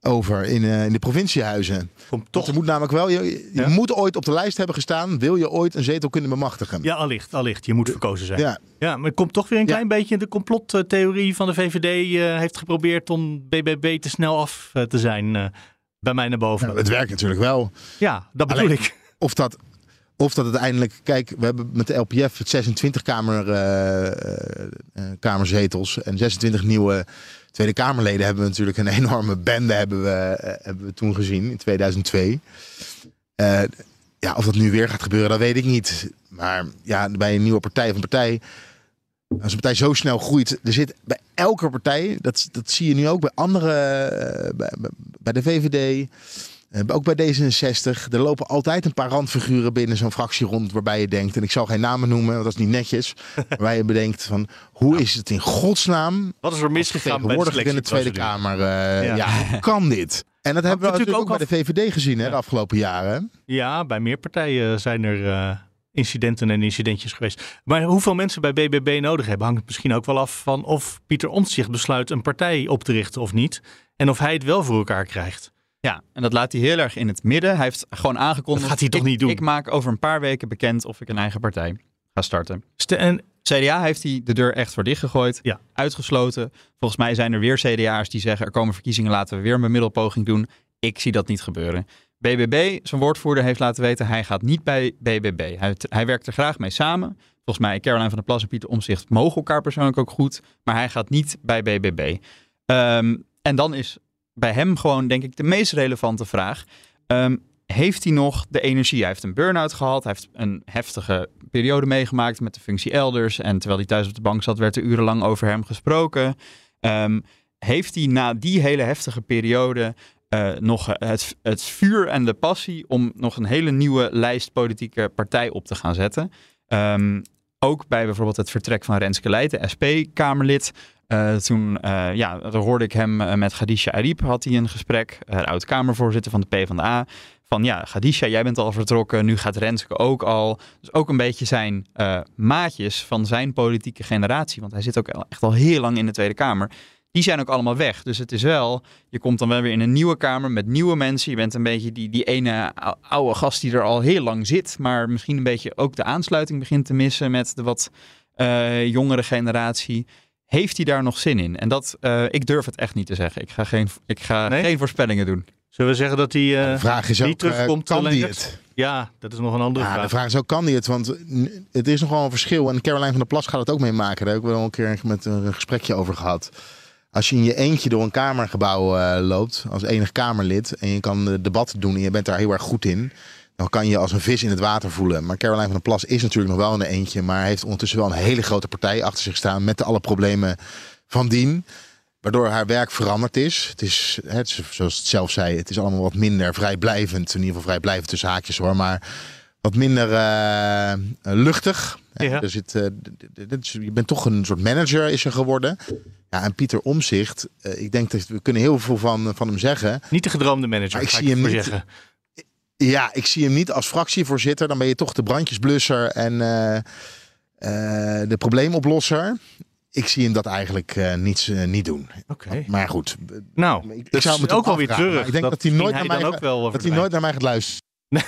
over in, eh, in de provinciehuizen. Komt Toch, er moet namelijk wel, je, je Ja? moet ooit op de lijst hebben gestaan. Wil je ooit een zetel kunnen bemachtigen? ja, allicht, allicht. Je moet verkozen zijn. Ja. Ja, maar er komt toch weer een Ja. klein beetje de complottheorie van de VVD eh, heeft geprobeerd om BBB te snel af eh, te zijn bij mij naar boven. nou, het werkt natuurlijk wel. ja, dat bedoel Alleen- ik. Of dat, of dat uiteindelijk, kijk, we hebben met de LPF het 26 kamer, eh, eh, kamerzetels en 26 nieuwe Tweede Kamerleden hebben we natuurlijk een enorme bende hebben we, eh, hebben we toen gezien in 2002. Eh, ja, of dat nu weer gaat gebeuren, dat weet ik niet. Maar ja, bij een nieuwe partij of een partij, als een partij zo snel groeit, er zit bij elke partij, dat, dat zie je nu ook bij andere, eh, bij, bij de VVD, ook bij D66. Er lopen altijd een paar randfiguren binnen zo'n fractie rond waarbij je denkt, en ik zal geen namen noemen, want dat is niet netjes, waarbij je bedenkt van, hoe is het in godsnaam Wat is er misgegaan bij de in de Tweede? Kamer, eh, Ja. ja. hoe kan dit? En dat hebben we natuurlijk ook bij de VVD gezien hè, de afgelopen jaren. Ja, bij meer partijen zijn er eh, incidenten en incidentjes geweest. Maar hoeveel mensen bij BBB nodig hebben, hangt misschien ook wel af van of Pieter Omtzigt besluit een partij op te richten of niet. En of hij het wel voor elkaar krijgt. Ja, en dat laat hij heel erg in het midden. Hij heeft gewoon aangekondigd. Dat gaat hij toch ik- niet doen? Ik maak over een paar weken bekend of ik een eigen partij ga starten. En CDA heeft hij de deur echt voor dichtgegooid. Ja. Uitgesloten. Volgens mij zijn er weer CDA'ers die zeggen... er komen verkiezingen, laten we weer een bemiddelpoging doen. Ik zie dat niet gebeuren. BBB, zijn woordvoerder, heeft laten weten... hij gaat niet bij BBB. Hij, hij werkt er graag mee samen. Volgens mij, Caroline van der Plas en Pieter Omzicht mogen elkaar persoonlijk ook goed. Maar hij gaat niet bij BBB. Ehm, en dan is bij hem gewoon, denk ik, de meest relevante vraag. Ehm, heeft hij nog de energie? Hij heeft een burn-out gehad. Hij heeft een heftige periode meegemaakt met de functie elders. En terwijl hij thuis op de bank zat, werd er urenlang over hem gesproken. Ehm, heeft hij na die hele heftige periode uh, nog het, het vuur en de passie om nog een hele nieuwe lijst politieke partij op te gaan zetten? Um, ook bij bijvoorbeeld het vertrek van Renske Leijten, SP-Kamerlid. Uh, toen uh, ja, hoorde ik hem uh, met Khadija Ariep, had hij een gesprek, oud-Kamervoorzitter van de PvdA. Van ja, Khadija, jij bent al vertrokken, nu gaat Renske ook al. Dus ook een beetje zijn maatjes van zijn politieke generatie. Want hij zit ook echt al heel lang in de Tweede Kamer die zijn ook allemaal weg. Dus het is wel, je komt dan wel weer in een nieuwe kamer met nieuwe mensen. Je bent een beetje die, die ene oude gast die er al heel lang zit, maar misschien een beetje ook de aansluiting begint te missen met de wat uh, jongere generatie. Heeft hij daar nog zin in? En dat, uh, ik durf het echt niet te zeggen. Ik ga geen, ik ga Nee? geen voorspellingen doen. Zullen we zeggen dat hij eh, vraag is niet ook, terugkomt? eh, kan die Leendert? het? Ja, dat is nog een andere Ja, vraag. de vraag is ook, kan die het? Want het is nog wel een verschil. En Caroline van der Plas gaat het ook meemaken. Daar heb ik wel een keer met een gesprekje over gehad. Als je in je eentje door een kamergebouw eh, loopt, als enig Kamerlid, en je kan de debatten doen en je bent daar heel erg goed in, dan kan je als een vis in het water voelen. Maar Caroline van der Plas is natuurlijk nog wel in een eentje, maar heeft ondertussen wel een hele grote partij achter zich staan met alle problemen van dien. Waardoor haar werk veranderd is. Het is, het zoals het zelf zei, het is allemaal wat minder vrijblijvend. In ieder geval vrijblijvend tussen haakjes hoor. Maar wat minder eh, luchtig. Ja. Er zit, eh, d- d- dit is- je bent toch een soort manager is er geworden. Ja, en Pieter Omzicht, eh, ik denk dat we kunnen heel veel van, van hem zeggen. Niet de gedroomde manager, ik ga zie ik hem niet- zeggen. Ja, ik zie hem niet als fractievoorzitter. Dan ben je toch de brandjesblusser en eh, eh, de probleemoplosser. Ik zie hem dat eigenlijk eh, niet, niet doen. Oké. Maar goed, Nou, ik, dat zou is hem ook wel weer terug. Ik denk dat, dat hij nooit naar mij ook wel dat hij nooit naar mij gaat luisteren.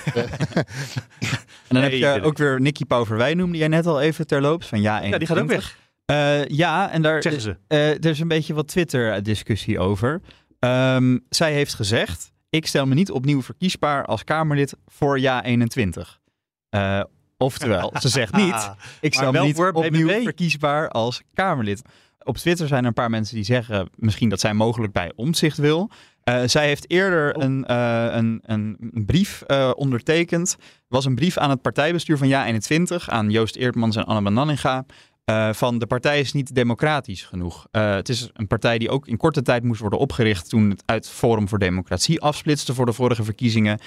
En dan Nee, heb je ook weer Nicky Pauverwij noemde jij net al even terloops. Van ja, Ja, die gaat ook 21. weg, Eh, ja, en daar zeggen ze. eh, er is een beetje wat Twitter-discussie over. Ehm, zij heeft gezegd: Ik stel me niet opnieuw verkiesbaar als Kamerlid voor ja 21. Eh, oftewel, ze zegt niet: Ik stel me niet opnieuw BBB? verkiesbaar als Kamerlid. Op Twitter zijn er een paar mensen die zeggen misschien dat zij mogelijk bij omzicht wil. Eh, zij heeft eerder Oh. een, eh, een, een, brief eh, ondertekend. Het was een brief aan het partijbestuur van Ja21, aan Joost Eertmans en Anne Bananninga. Eh, van de partij is niet democratisch genoeg. Eh, het is een partij die ook in korte tijd moest worden opgericht toen het uit Forum voor Democratie afsplitste voor de vorige verkiezingen.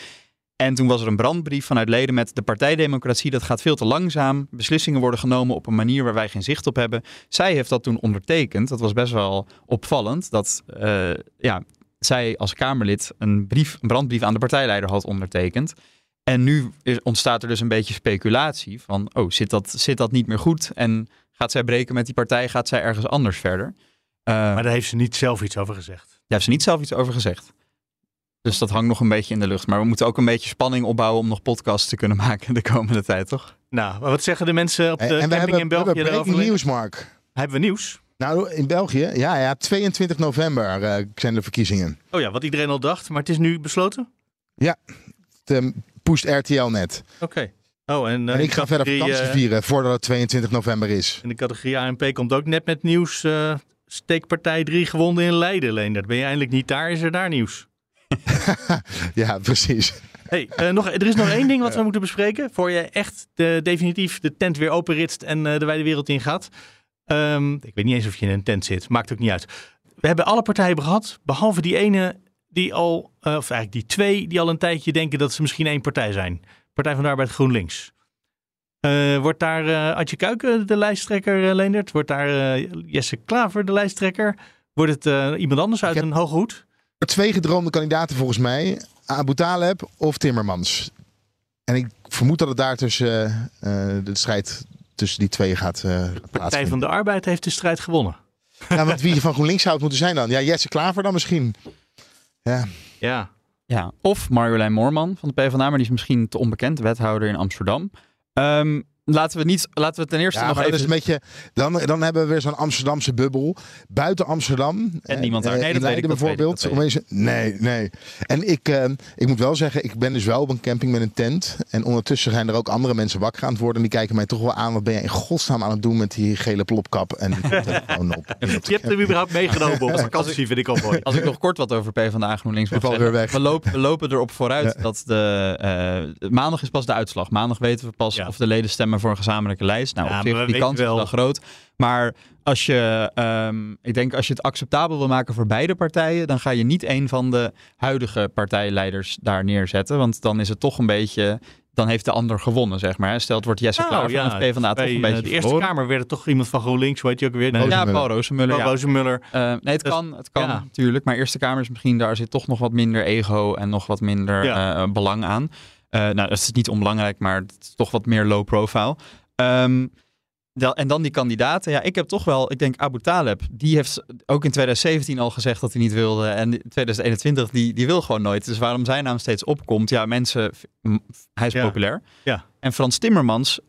En toen was er een brandbrief vanuit leden met de partijdemocratie, dat gaat veel te langzaam. Beslissingen worden genomen op een manier waar wij geen zicht op hebben. Zij heeft dat toen ondertekend. Dat was best wel opvallend dat eh, ja, zij als Kamerlid een, brief, een brandbrief aan de partijleider had ondertekend. En nu ontstaat er dus een beetje speculatie van, oh, zit dat, zit dat niet meer goed? En gaat zij breken met die partij? Gaat zij ergens anders verder? Eh, Maar daar heeft ze niet zelf iets over gezegd. daar heeft ze niet zelf iets over gezegd. Dus dat hangt nog een beetje in de lucht. Maar we moeten ook een beetje spanning opbouwen om nog podcasts te kunnen maken de komende tijd, toch? Nou, maar wat zeggen de mensen op de En we camping hebben, in we België hebben daarover? breaking nieuws, Mark. Hebben we nieuws? Nou, in België, ja, ja 22 november eh, zijn de verkiezingen. Oh ja, wat iedereen al dacht, maar het is nu besloten? Het eh, pusht RTL net. Oké. Oh, en, eh, en in ik ga de verder vakantie eh, vieren voordat het 22 november is. In de categorie ANP komt ook net met nieuws. eh, steekpartij 3 gewonnen in Leiden, Leendert. Ben je eindelijk niet daar? Is er daar nieuws? Ja, precies. Hey, nog, er is nog één ding wat we moeten bespreken. Voor je echt de, definitief de tent weer openritst en de wijde wereld ingaat. Ehm, ik weet niet eens of je in een tent zit. Maakt ook niet uit. We hebben alle partijen gehad. Behalve die ene die al, of eigenlijk die twee, die al een tijdje denken dat ze misschien één partij zijn. Partij van de Arbeid GroenLinks. Eh, wordt daar eh Adje Kuiken de lijsttrekker, eh, Leendert? Wordt daar Jesse Klaver de lijsttrekker? Wordt het iemand anders uit een hoge hoed? Twee gedroomde kandidaten volgens mij. Abu Taleb of Timmermans. En ik vermoed dat het daar tussen de strijd tussen die twee gaat eh Partij plaatsvinden. van de Arbeid heeft de strijd gewonnen. Ja, want wie van GroenLinks zou het moeten zijn dan? Ja, Jesse Klaver dan misschien. Ja, Ja. Ja. Of Marjolein Moorman van de PvdA, maar die is misschien te onbekend, wethouder in Amsterdam. Ehm, laten we, niet, laten we ten eerste Ja, nog even... een beetje, dan, dan hebben we weer zo'n Amsterdamse bubbel. Buiten Amsterdam. En niemand daar. eh, Nee, in dat weet ik, Leiden dat weet ik, bijvoorbeeld. dat nee, nee. En ik, eh, ik moet wel zeggen, ik ben dus wel op een camping met een tent. En ondertussen zijn er ook andere mensen wakker aan het worden. En die kijken mij toch wel aan. Wat ben jij in godsnaam aan het doen met die gele plopkap en die telefoon op? Je hebt hem überhaupt meegenomen op vakantie, vind ik al mooi. Als ik nog kort wat over PvdA GroenLinks mag zeggen. weer weg. We, lopen, we lopen erop vooruit dat de... eh, maandag is pas de uitslag. Maandag weten we pas Ja. of de leden stemmen voor een gezamenlijke lijst. Nou, Ja, op zich, die kans is wel- wel groot. Maar als je, ehm, ik denk als je het acceptabel wil maken voor beide partijen, dan ga je niet een van de huidige partijleiders daar neerzetten. Want dan is het toch een beetje, dan heeft de ander gewonnen, zeg maar. Stel, het wordt Jesse Nou, Klaver ja, van de PvdA toch een eh, beetje de Eerste verloren. Kamer werd het toch iemand van GroenLinks, hoe heet je ook weer? Nee, Ja. Paul Rozenmuller. Paul Ja. Eh, nee, het Dus- kan, het kan ja. natuurlijk. Maar Eerste Kamer is misschien, daar zit toch nog wat minder ego en nog wat minder Ja. eh, belang aan. Eh, nou, dat is niet onbelangrijk, maar het is toch wat meer low profile. Ehm, en dan die kandidaten. Ja, ik heb toch wel, ik denk Abu Taleb, die heeft ook in 2017 al gezegd dat hij niet wilde. En in 2021, die, die wil gewoon nooit. Dus waarom zijn naam steeds opkomt, ja, mensen, hij is Ja. populair. Ja. En Frans Timmermans,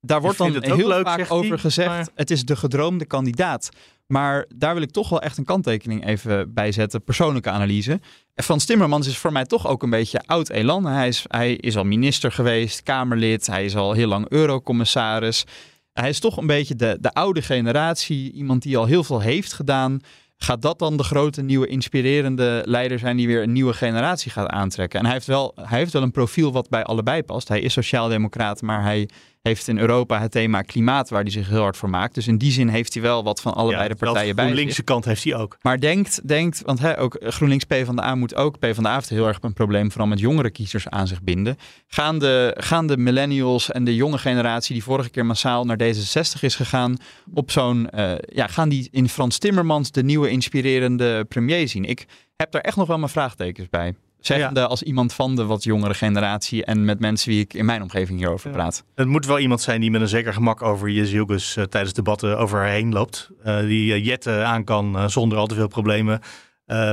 daar wordt dan heel leuk, vaak over hij, gezegd, maar- het is de gedroomde kandidaat. Maar daar wil ik toch wel echt een kanttekening even bij zetten. Persoonlijke analyse. Frans Timmermans is voor mij toch ook een beetje oud elan. Hij is, hij is al minister geweest, Kamerlid. Hij is al heel lang eurocommissaris. Hij is toch een beetje de, de oude generatie. Iemand die al heel veel heeft gedaan. Gaat dat dan de grote, nieuwe, inspirerende leider zijn die weer een nieuwe generatie gaat aantrekken? En hij heeft wel, hij heeft wel een profiel wat bij allebei past. Hij is sociaaldemocraat, maar hij heeft in Europa het thema klimaat waar hij zich heel hard voor maakt. Dus in die zin heeft hij wel wat van allebei de partijen bij De linkse kant heeft hij ook. Maar denkt, denkt want hè, ook GroenLinks PvdA moet ook, PvdA heeft heel erg een probleem, vooral met jongere kiezers aan zich binden. Gaan de, gaan de millennials en de jonge generatie die vorige keer massaal naar D66 is gegaan, op zo'n, eh, ja, gaan die in Frans Timmermans de nieuwe inspirerende premier zien? Ik heb daar echt nog wel mijn vraagtekens bij. Zeggende als iemand van de wat jongere generatie en met mensen wie ik in mijn omgeving hierover Ja. praat. Het moet wel iemand zijn die met een zeker gemak over Jezielgus uh, tijdens debatten over haar heen loopt. Uh, die uh, jetten aan kan zonder al te veel problemen.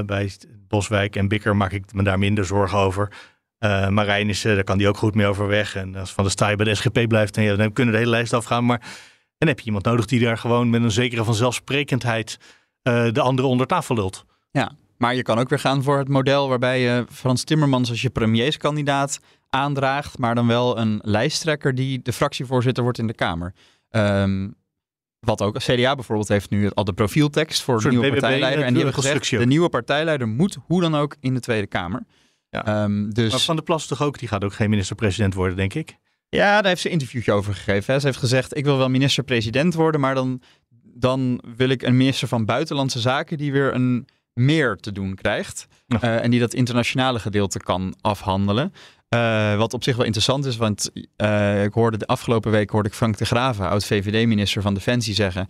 Bij Boswijk en Bikker maak ik me daar minder zorgen over. Marijn is, daar kan die ook goed mee overweg. En als Van de Staaij bij de SGP blijft, dan, ja, dan kunnen de hele lijst afgaan. Maar dan heb je iemand nodig die daar gewoon met een zekere vanzelfsprekendheid de anderen onder tafel lult. Ja, maar je kan ook weer gaan voor het model waarbij je Frans Timmermans als je premierskandidaat aandraagt, maar dan wel een lijsttrekker die de fractievoorzitter wordt in de Kamer. Um, wat ook CDA bijvoorbeeld heeft nu al de profieltekst voor de nieuwe BBB, partijleider. En die hebben gezegd, de nieuwe partijleider moet hoe dan ook in de Tweede Kamer. Ja. Um, dus... Maar Van der Plas toch ook, die gaat ook geen minister-president worden, denk ik. Ja, daar heeft ze een interviewtje over gegeven. Hè. Ze heeft gezegd, ik wil wel minister-president worden, maar dan, dan wil ik een minister van Buitenlandse Zaken die weer een meer te doen krijgt. Ja. Uh, en die dat internationale gedeelte kan afhandelen. Uh, wat op zich wel interessant is, want uh, ik hoorde de afgelopen week hoorde ik Frank de Graven, oud-VVD-minister van Defensie, zeggen.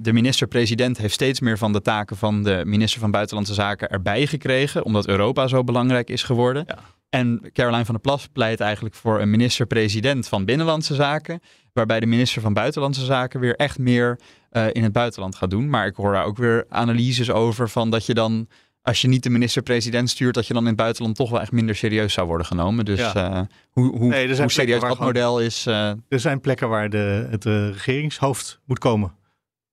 De minister-president heeft steeds meer van de taken van de minister van Buitenlandse Zaken erbij gekregen, omdat Europa zo belangrijk is geworden. Ja. En Caroline van der Plas pleit eigenlijk voor een minister-president van Binnenlandse Zaken, waarbij de minister van Buitenlandse Zaken weer echt meer uh, in het buitenland gaat doen. Maar ik hoor daar ook weer analyses over van dat je dan, als je niet de minister-president stuurt, dat je dan in het buitenland toch wel echt minder serieus zou worden genomen. Dus ja. uh, hoe, hoe, nee, hoe serieus dat model is. Uh... Er zijn plekken waar de, het regeringshoofd moet komen.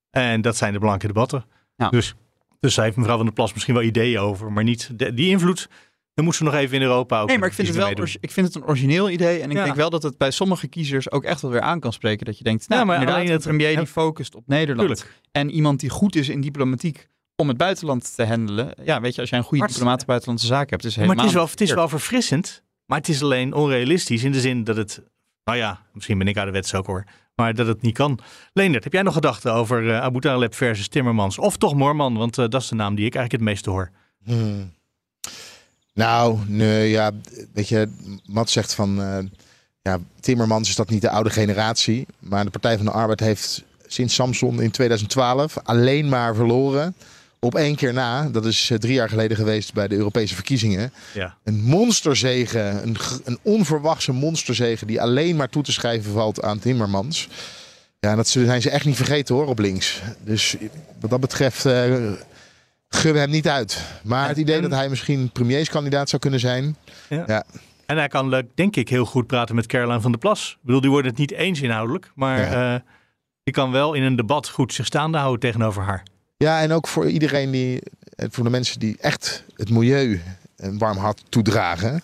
En dat zijn de belangrijke debatten. Ja. Dus, dus daar heeft mevrouw van der Plas misschien wel ideeën over, maar niet de, die invloed. Dan moet ze nog even in Europa ook. Nee, maar ik vind, het wel, ik vind het een origineel idee. En ik ja. denk wel dat het bij sommige kiezers ook echt wel weer aan kan spreken. Dat je denkt, nou, ja, maar inderdaad, alleen een het, premier die focust op Nederland. Tuurlijk. En iemand die goed is in diplomatiek om het buitenland te handelen. Ja, weet je, als jij een goede maar, diplomaat buitenlandse zaken hebt, is maar het is, wel, het is wel verfrissend. Maar het is alleen onrealistisch in de zin dat het... Nou ja, misschien ben ik ouderwets ook hoor. Maar dat het niet kan. Leendert, heb jij nog gedachten over uh, Abu Taleb versus Timmermans? Of toch Moorman, want uh, dat is de naam die ik eigenlijk het meeste hoor. Hmm. Nou, nee, ja, weet je, Matt zegt van, uh, ja, Timmermans is dat niet de oude generatie. Maar de Partij van de Arbeid heeft sinds Samson in 2012 alleen maar verloren. Op één keer na, dat is drie jaar geleden geweest bij de Europese verkiezingen. Ja. Een monsterzegen, een, een onverwachte monsterzegen die alleen maar toe te schrijven valt aan Timmermans. Ja, dat zijn ze echt niet vergeten hoor, op links. Dus wat dat betreft... Uh, Gun hem niet uit. Maar het idee en, dat hij misschien premierskandidaat zou kunnen zijn. Ja. ja. En hij kan, denk ik, heel goed praten met Caroline van der Plas. Ik bedoel, die worden het niet eens inhoudelijk, maar Ja. eh, die kan wel in een debat goed zich staande houden tegenover haar. Ja, en ook voor iedereen die, eh, voor de mensen die echt het milieu een warm hart toedragen.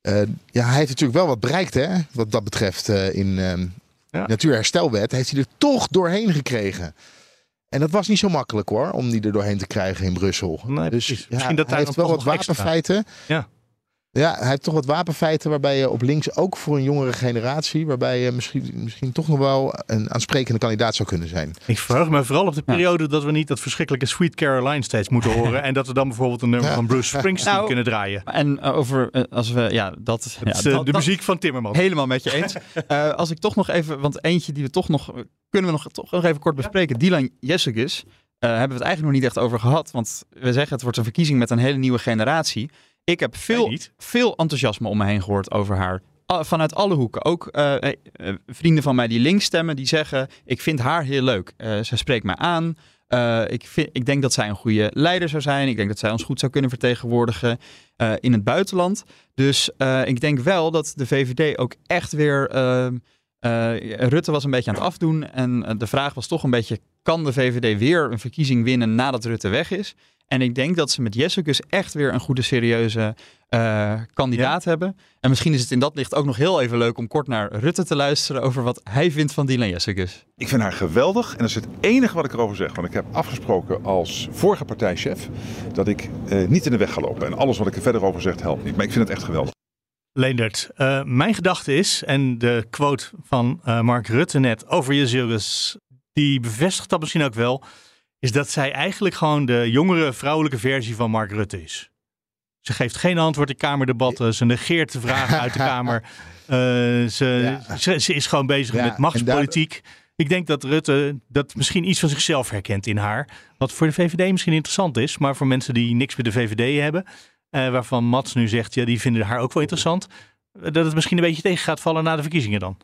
Eh, ja, hij heeft natuurlijk wel wat bereikt, hè, wat dat betreft in ehm Ja. Natuurherstelwet. Heeft hij er toch doorheen gekregen. En dat was niet zo makkelijk hoor, om die er doorheen te krijgen in Brussel. Nee, dus ja, Misschien dat hij heeft wel wat wapenfeiten. Ja. Ja, hij heeft toch wat wapenfeiten waarbij je op links ook voor een jongere generatie, waarbij je misschien, misschien toch nog wel een aansprekende kandidaat zou kunnen zijn. Ik verheug me vooral op de periode dat we niet dat verschrikkelijke Sweet Caroline steeds moeten horen. en dat we dan bijvoorbeeld een nummer Ja. van Bruce Springsteen Nou, kunnen draaien. En eh, over, eh, als we, ja, dat... Dat ja, is eh, dat- de dat- muziek van Timmermans. Helemaal met je eens. Eh, als ik toch nog even, want eentje die we toch nog, kunnen we nog, toch nog even kort bespreken. Dylan Jessicus, eh hebben we het eigenlijk nog niet echt over gehad. Want we zeggen het wordt een verkiezing met een hele nieuwe generatie. Ik heb veel, veel enthousiasme om me heen gehoord over haar. Vanuit alle hoeken. Ook eh, eh, eh, vrienden van mij die links stemmen, die zeggen: Ik vind haar heel leuk. Eh ze spreekt mij aan. Ik, vind, ik denk dat zij een goede leider zou zijn. Ik denk dat zij ons goed zou kunnen vertegenwoordigen in het buitenland. Dus ik denk wel dat de VVD ook echt weer. ehm, eh, Rutte was een beetje aan het afdoen. En de vraag was toch een beetje: kan de VVD weer een verkiezing winnen nadat Rutte weg is? En ik denk dat ze met Jessicus echt weer een goede, serieuze eh, kandidaat hebben. En misschien is het in dat licht ook nog heel even leuk om kort naar Rutte te luisteren over wat hij vindt van Dylan Jessicus. Ik vind haar geweldig en dat is het enige wat ik erover zeg. Want ik heb afgesproken als vorige partijchef dat ik eh, niet in de weg ga lopen. En alles wat ik er verder over zeg helpt niet. Maar ik vind het echt geweldig. Leendert, eh, mijn gedachte is, en de quote van eh, Mark Rutte net over Jezilgus, die bevestigt dat misschien ook wel, is dat zij eigenlijk gewoon de jongere vrouwelijke versie van Mark Rutte is. Ze geeft geen antwoord in kamerdebatten, ze negeert de vragen uit de Kamer. Eh, ze, Ja. ze, ze is gewoon bezig Ja, met machtspolitiek. Ik denk dat Rutte dat misschien iets van zichzelf herkent in haar. Wat voor de VVD misschien interessant is, maar voor mensen die niks met de VVD hebben, eh, waarvan Mats nu zegt, ja, die vinden haar ook wel interessant. eh, Dat het misschien een beetje tegen gaat vallen na de verkiezingen dan.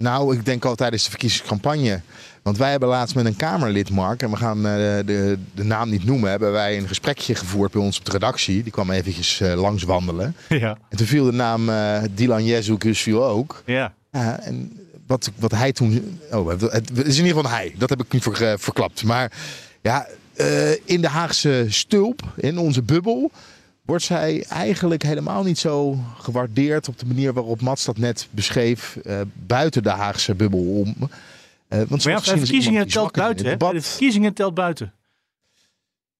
Nou, ik denk al tijdens de verkiezingscampagne. Want wij hebben laatst met een Kamerlid, Mark, en we gaan eh, de, de naam niet noemen, hebben wij een gesprekje gevoerd bij ons op de redactie. Die kwam eventjes eh, langs wandelen. ja. En toen viel de naam eh Dylan Jezus viel ook. ja. Ja, en wat, wat hij toen. Oh, het het is in ieder geval hij. Dat heb ik niet ver, verklapt. Maar ja, in de Haagse stulp, in onze bubbel, wordt zij eigenlijk helemaal niet zo gewaardeerd op de manier waarop Mats dat net beschreef. eh, buiten de Haagse bubbel om. Eh, want Maar ja, bij verkiezingen telt buiten. Hè? Bij de verkiezingen telt buiten.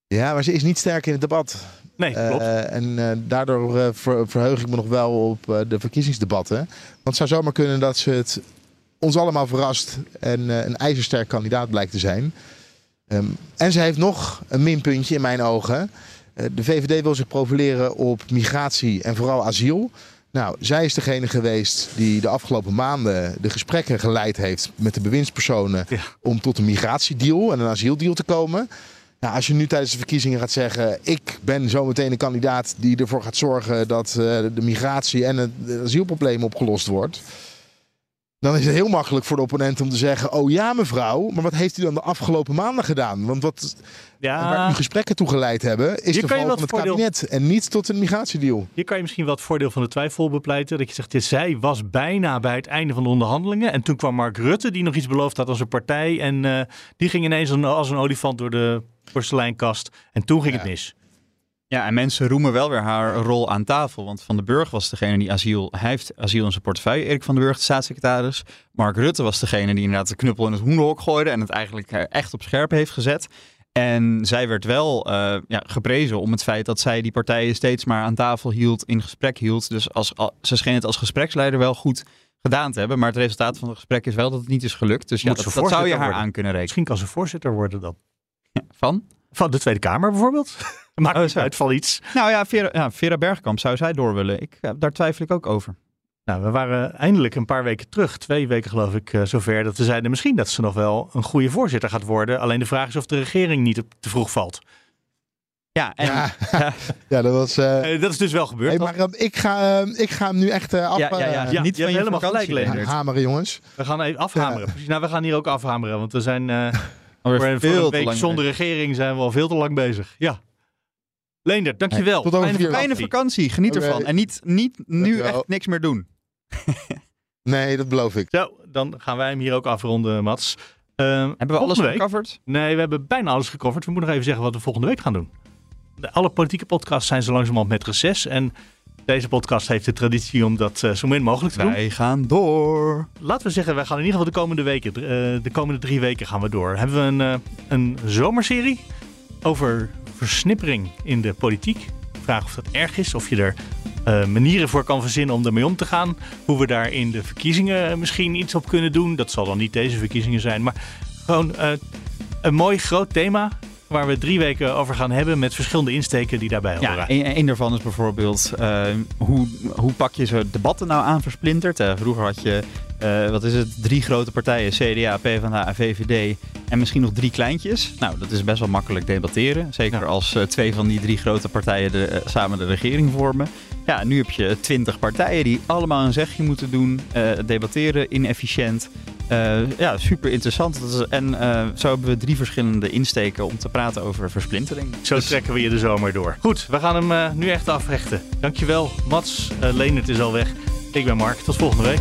Ja, maar ze is niet sterk in het debat. Nee, klopt. Eh, en eh, daardoor ver- verheug ik me nog wel op de verkiezingsdebatten. Want het zou zomaar kunnen dat ze het ons allemaal verrast en een ijzersterk kandidaat blijkt te zijn. Ehm, en ze heeft nog een minpuntje in mijn ogen. Eh, de VVD wil zich profileren op migratie en vooral asiel. Nou, zij is degene geweest die de afgelopen maanden de gesprekken geleid heeft met de bewindspersonen Ja. om tot een migratiedeal en een asieldeal te komen. Nou, als je nu tijdens de verkiezingen gaat zeggen: ik ben zometeen een kandidaat die ervoor gaat zorgen dat eh, de migratie en het asielprobleem opgelost wordt. Dan is het heel makkelijk voor de opponent om te zeggen: Oh ja, mevrouw, maar wat heeft u dan de afgelopen maanden gedaan? Want wat waar Ja, uw gesprekken toe geleid hebben, is Hier de val wat van het voordeel- kabinet en niet tot een migratiedeal. hier kan je misschien het voordeel van de twijfel bepleiten. Dat je zegt, ja, zij was bijna bij het einde van de onderhandelingen. En toen kwam Mark Rutte, die nog iets beloofd had als een partij. En eh, die ging ineens een- als een olifant door de porseleinkast. En toen ging het mis. Ja, en mensen roemen wel weer haar rol aan tafel. Want Van den Burg was degene die asiel, hij heeft asiel in zijn portefeuille. Erik van den Burg, de staatssecretaris. Mark Rutte was degene die inderdaad de knuppel in het hoenderhok gooide. En het eigenlijk eh, echt op scherp heeft gezet. En zij werd wel eh, ja, geprezen om het feit dat zij die partijen steeds maar aan tafel hield, in gesprek hield. Dus als, al- ze scheen het als gespreksleider wel goed gedaan te hebben. Maar het resultaat van het gesprek is wel dat het niet is gelukt. Dus ja, dat, zou je haar worden. aan kunnen rekenen. Misschien kan ze voorzitter worden dan. Van? Van de Tweede Kamer bijvoorbeeld. Maakt Oh, niet uit van iets. Nou ja Vera, ja, Vera Bergkamp zou zij door willen. Ik, daar twijfel ik ook over. Nou, we waren eindelijk een paar weken terug, twee weken geloof ik, eh, zover dat we zeiden misschien dat ze nog wel een goede voorzitter gaat worden. Alleen de vraag is of de regering niet te vroeg valt. Ja, en Ja, ja dat was. eh, Eh, dat is dus wel gebeurd. hey, maar ik, ga, ik ga hem nu echt eh af. Ja, ja, ja. Ja, niet je van je helemaal gelijk, hameren, jongens. We gaan even afhameren. Precies. Nou, we gaan hier ook afhameren, want we zijn eh, Alweer voor, een- voor veel een te week lang zonder regering zijn we al veel te lang bezig. Ja. Leendert, dankjewel. Tot over Fijne vier Fijne vakantie, geniet ervan. En niet, niet nu Dankjewel. echt niks meer doen. Nee, dat beloof ik. Zo, dan gaan wij hem hier ook afronden, Mats. Ehm, Hebben we alles week- gecoverd? Nee, we hebben bijna alles gecoverd. We moeten nog even zeggen wat we volgende week gaan doen. De, alle politieke podcasts zijn zo langzamerhand met reces. En deze podcast heeft de traditie om dat eh, zo min mogelijk te doen. Wij gaan door. Laten we zeggen, wij gaan in ieder geval de komende weken, eh, de komende drie weken gaan we door. Hebben we een, eh, een zomerserie over versnippering in de politiek. Vraag of dat erg is, of je er manieren voor kan verzinnen om ermee om te gaan. Hoe we daar in de verkiezingen misschien iets op kunnen doen. Dat zal dan niet deze verkiezingen zijn, maar gewoon een mooi groot thema waar we drie weken over gaan hebben met verschillende insteken die daarbij horen. Ja, een, een daarvan is bijvoorbeeld eh, hoe, hoe pak je zo'n debatten nou aan versplinterd? Eh, vroeger had je, eh, wat is het, drie grote partijen, CDA, PvdA en VVD en misschien nog drie kleintjes. Nou, dat is best wel makkelijk debatteren. Zeker als twee van die drie grote partijen de, samen de regering vormen. Ja, nu heb je twintig partijen die allemaal een zegje moeten doen, eh, debatteren inefficiënt. Eh, ja, super interessant. Is- En eh, zo hebben we drie verschillende insteken om te praten over versplintering. Zo Dus- trekken we je de zomer door. Goed, we gaan hem nu echt afrechten. Dankjewel, Mats. Uh, Leendert is al weg. Ik ben Mark. Tot volgende week.